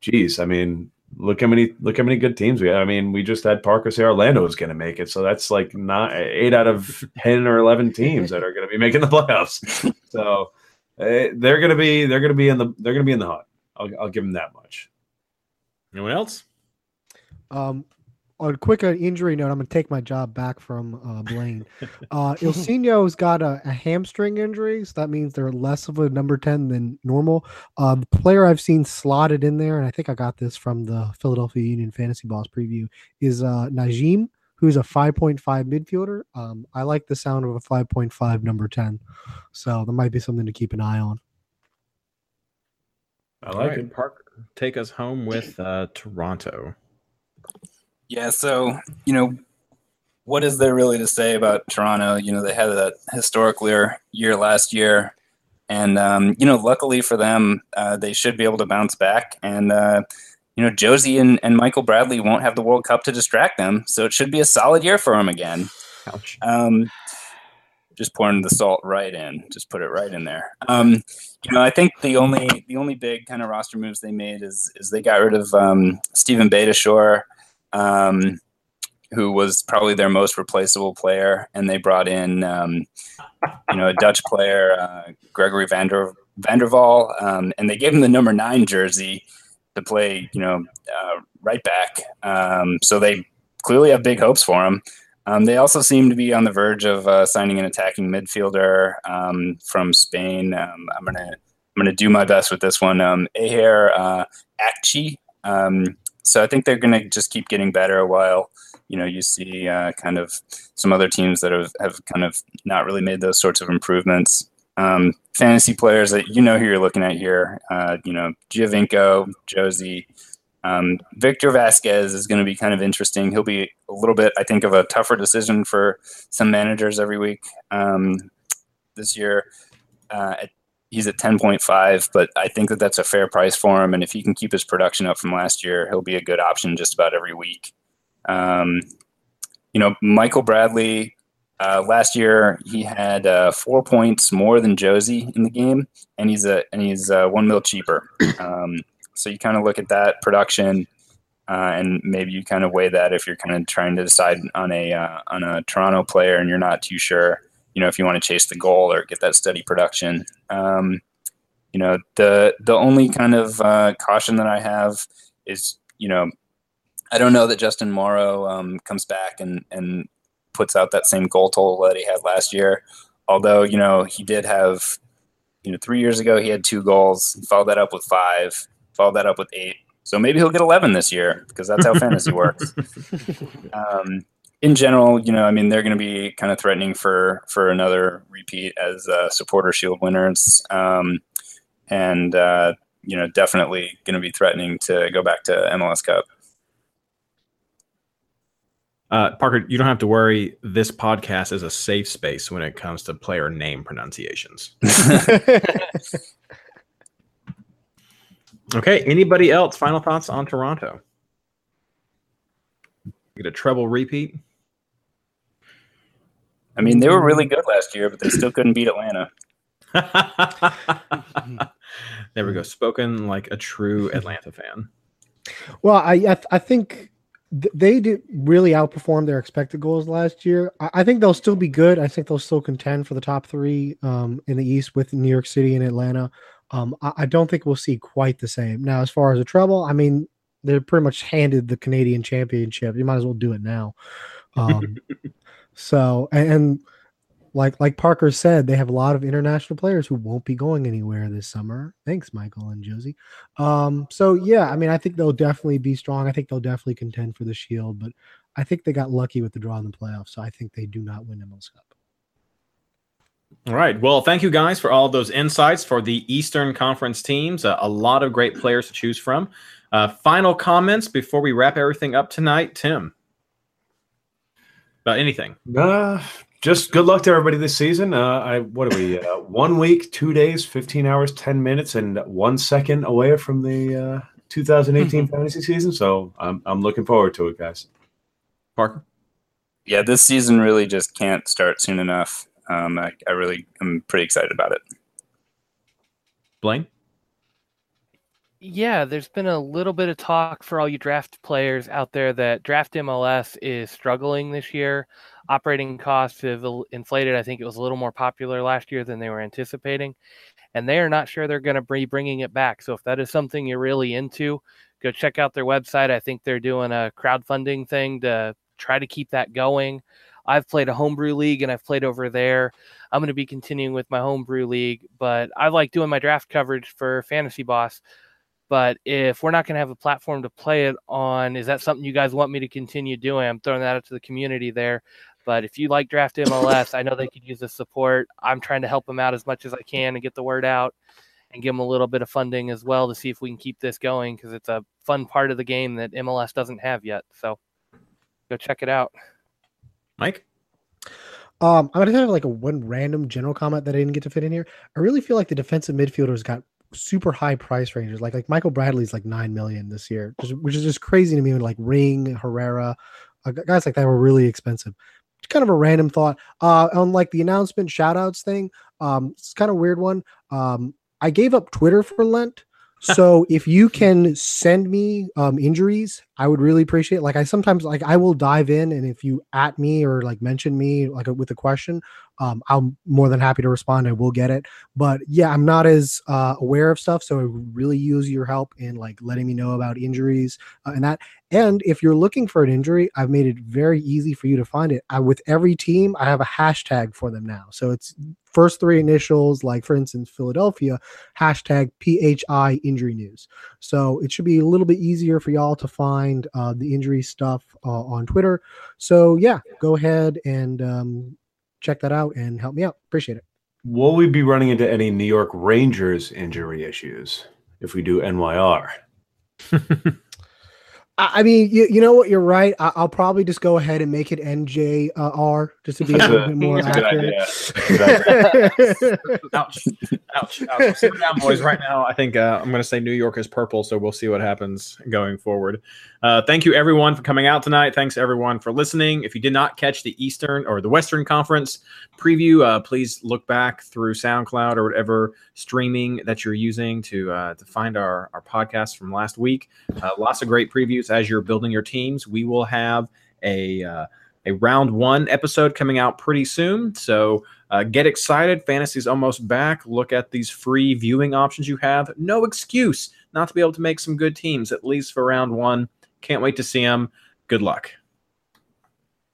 geez, I mean, look how many look how many good teams we have. I mean, we just had Parker say Orlando is going to make it, so that's like not eight out of ten or eleven teams that are going to be making the playoffs. So eh, they're going to be they're going to be in the they're going to be in the hunt. I'll, I'll give them that much. Anyone else? Um, on a quick uh, injury note, I'm going to take my job back from uh, Blaine. Uh, Ilsinho's got a, a hamstring injury, so that means they're less of a number 10 than normal. Uh, the player I've seen slotted in there, and I think I got this from the Philadelphia Union Fantasy Boss preview, is uh, Najem, who's a 5.5 midfielder. Um, I like the sound of a 5.5 number 10, so that might be something to keep an eye on. I like right, it. Parker, take us home with uh, Toronto. Yeah, so you know, what is there really to say about Toronto? You know, they had that historic year, year last year, and um, you know, luckily for them, uh, they should be able to bounce back. And uh, you know, Jozy and, and Michael Bradley won't have the World Cup to distract them, so it should be a solid year for them again. Ouch. Um, just pouring the salt right in. Just put it right in there. Um, you know, I think the only the only big kind of roster moves they made is is they got rid of um, Steven Beitashour, um, who was probably their most replaceable player, and they brought in um, you know a Dutch player, uh, Gregory Vander van der Wiel, um, and they gave him the number nine jersey to play. You know, uh, right back. Um, so they clearly have big hopes for him. Um, they also seem to be on the verge of uh, signing an attacking midfielder um, from Spain. Um, I'm gonna I'm gonna do my best with this one. Um, Aher uh, Akchi. So I think they're gonna just keep getting better a while you know you see uh, kind of some other teams that have, have kind of not really made those sorts of improvements. Um, fantasy players that you know who you're looking at here. Uh, you know Giovinco, Jozy. Um, Victor Vazquez is going to be kind of interesting. He'll be a little bit, I think, of a tougher decision for some managers every week um, this year. Uh, at, he's at 10.5, but I think that that's a fair price for him. And if he can keep his production up from last year, he'll be a good option just about every week. Um, you know, Michael Bradley. Uh, last year, he had uh, four points more than Jozy in the game, and he's a and he's uh, one mil cheaper. Um, so you kind of look at that production, uh, and maybe you kind of weigh that if you're kind of trying to decide on a uh, on a Toronto player and you're not too sure, you know, if you want to chase the goal or get that steady production. Um, you know, the the only kind of uh, caution that I have is, you know, I don't know that Justin Morrow um, comes back and and puts out that same goal total that he had last year. Although you know he did have, you know, three years ago he had two goals, followed that up with five, followed that up with eight. So maybe he'll get eleven this year because that's how fantasy works. Um, in general, you know, I mean, they're going to be kind of threatening for for another repeat as uh, supporter shield winners, um, and uh, you know, definitely going to be threatening to go back to MLS Cup. Uh, Parker, you don't have to worry. This podcast is a safe space when it comes to player name pronunciations. okay. Anybody else? Final thoughts on Toronto? Get a treble repeat. I mean, they were really good last year, but they still couldn't beat Atlanta. there we go. Spoken like a true Atlanta fan. Well, I I, th- I think th- they did really outperform their expected goals last year. I, I think they'll still be good. I think they'll still contend for the top three um, in the East with New York City and Atlanta. Um, I, I don't think we'll see quite the same. Now, as far as the treble, I mean, they're pretty much handed the Canadian championship. You might as well do it now. Um, so and, like like Parker said, they have a lot of international players who won't be going anywhere this summer. Thanks, Michael and Jozy. Um, so yeah, I mean, I think they'll definitely be strong. I think they'll definitely contend for the Shield, but I think they got lucky with the draw in the playoffs. So I think they do not win MLS Cup. All right. Well, thank you guys for all those insights for the Eastern Conference teams. Uh, a lot of great players to choose from. Uh, final comments before we wrap everything up tonight, Tim. About anything? Uh, just good luck to everybody this season. Uh, I what are we? Uh, one week, two days, fifteen hours, ten minutes, and one second away from the uh, 2018 fantasy season. So I'm I'm looking forward to it, guys. Parker. Yeah, this season really just can't start soon enough. Um, I, I really am pretty excited about it. Blaine. Yeah, there's been a little bit of talk for all you draft players out there that Draft MLS is struggling this year. Operating costs have inflated. I think it was a little more popular last year than they were anticipating, and they are not sure they're going to be bringing it back. So if that is something you're really into, go check out their website. I think they're doing a crowdfunding thing to try to keep that going. I've played a homebrew league and I've played over there. I'm going to be continuing with my homebrew league, but I like doing my draft coverage for Fantasy Boss. But if we're not going to have a platform to play it on, is that something you guys want me to continue doing? I'm throwing that out to the community there. But if you like Draft MLS, I know they could use the support. I'm trying to help them out as much as I can and get the word out and give them a little bit of funding as well to see if we can keep this going because it's a fun part of the game that MLS doesn't have yet. So go check it out. Mike? Um, I'm gonna have like a one random general comment that I didn't get to fit in here. I really feel like the defensive midfielders got super high price ranges. Like like Michael Bradley's like nine million this year, which is just crazy to me. Like Ring, Herrera, uh, guys like that were really expensive. It's kind of a random thought. Uh, on like the announcement shout outs thing, um, it's kind of a weird one. Um, I gave up Twitter for Lent. So if you can send me um, injuries, I would really appreciate. It. Like I sometimes like I will dive in, and if you at me or like mention me like with a question, um, I'm more than happy to respond. I will get it. But yeah, I'm not as uh, aware of stuff, so I really use your help in like letting me know about injuries uh, and that. And if you're looking for an injury, I've made it very easy for you to find it. I, with every team, I have a hashtag for them now. So it's first three initials, like for instance, Philadelphia, hashtag PHI injury news. So it should be a little bit easier for y'all to find uh, the injury stuff uh, on Twitter. So yeah, go ahead and um, check that out and help me out. Appreciate it. Will we be running into any New York Rangers injury issues if we do NYR? I I mean, you, you know what? You're right. I, I'll probably just go ahead and make it NJR just to be a little bit more that's a good accurate. ouch, ouch, ouch. Sit down, boys. Right now, I think uh, I'm going to say New York is purple, so we'll see what happens going forward. Uh, thank you, everyone, for coming out tonight. Thanks, everyone, for listening. If you did not catch the Eastern or the Western Conference preview, uh, please look back through SoundCloud or whatever streaming that you're using to uh, to find our our podcast from last week. Uh, lots of great previews as you're building your teams. We will have a uh, a round one episode coming out pretty soon. So uh, get excited. Fantasy's almost back. Look at these free viewing options you have. No excuse not to be able to make some good teams, at least for round one. Can't wait to see them. Good luck.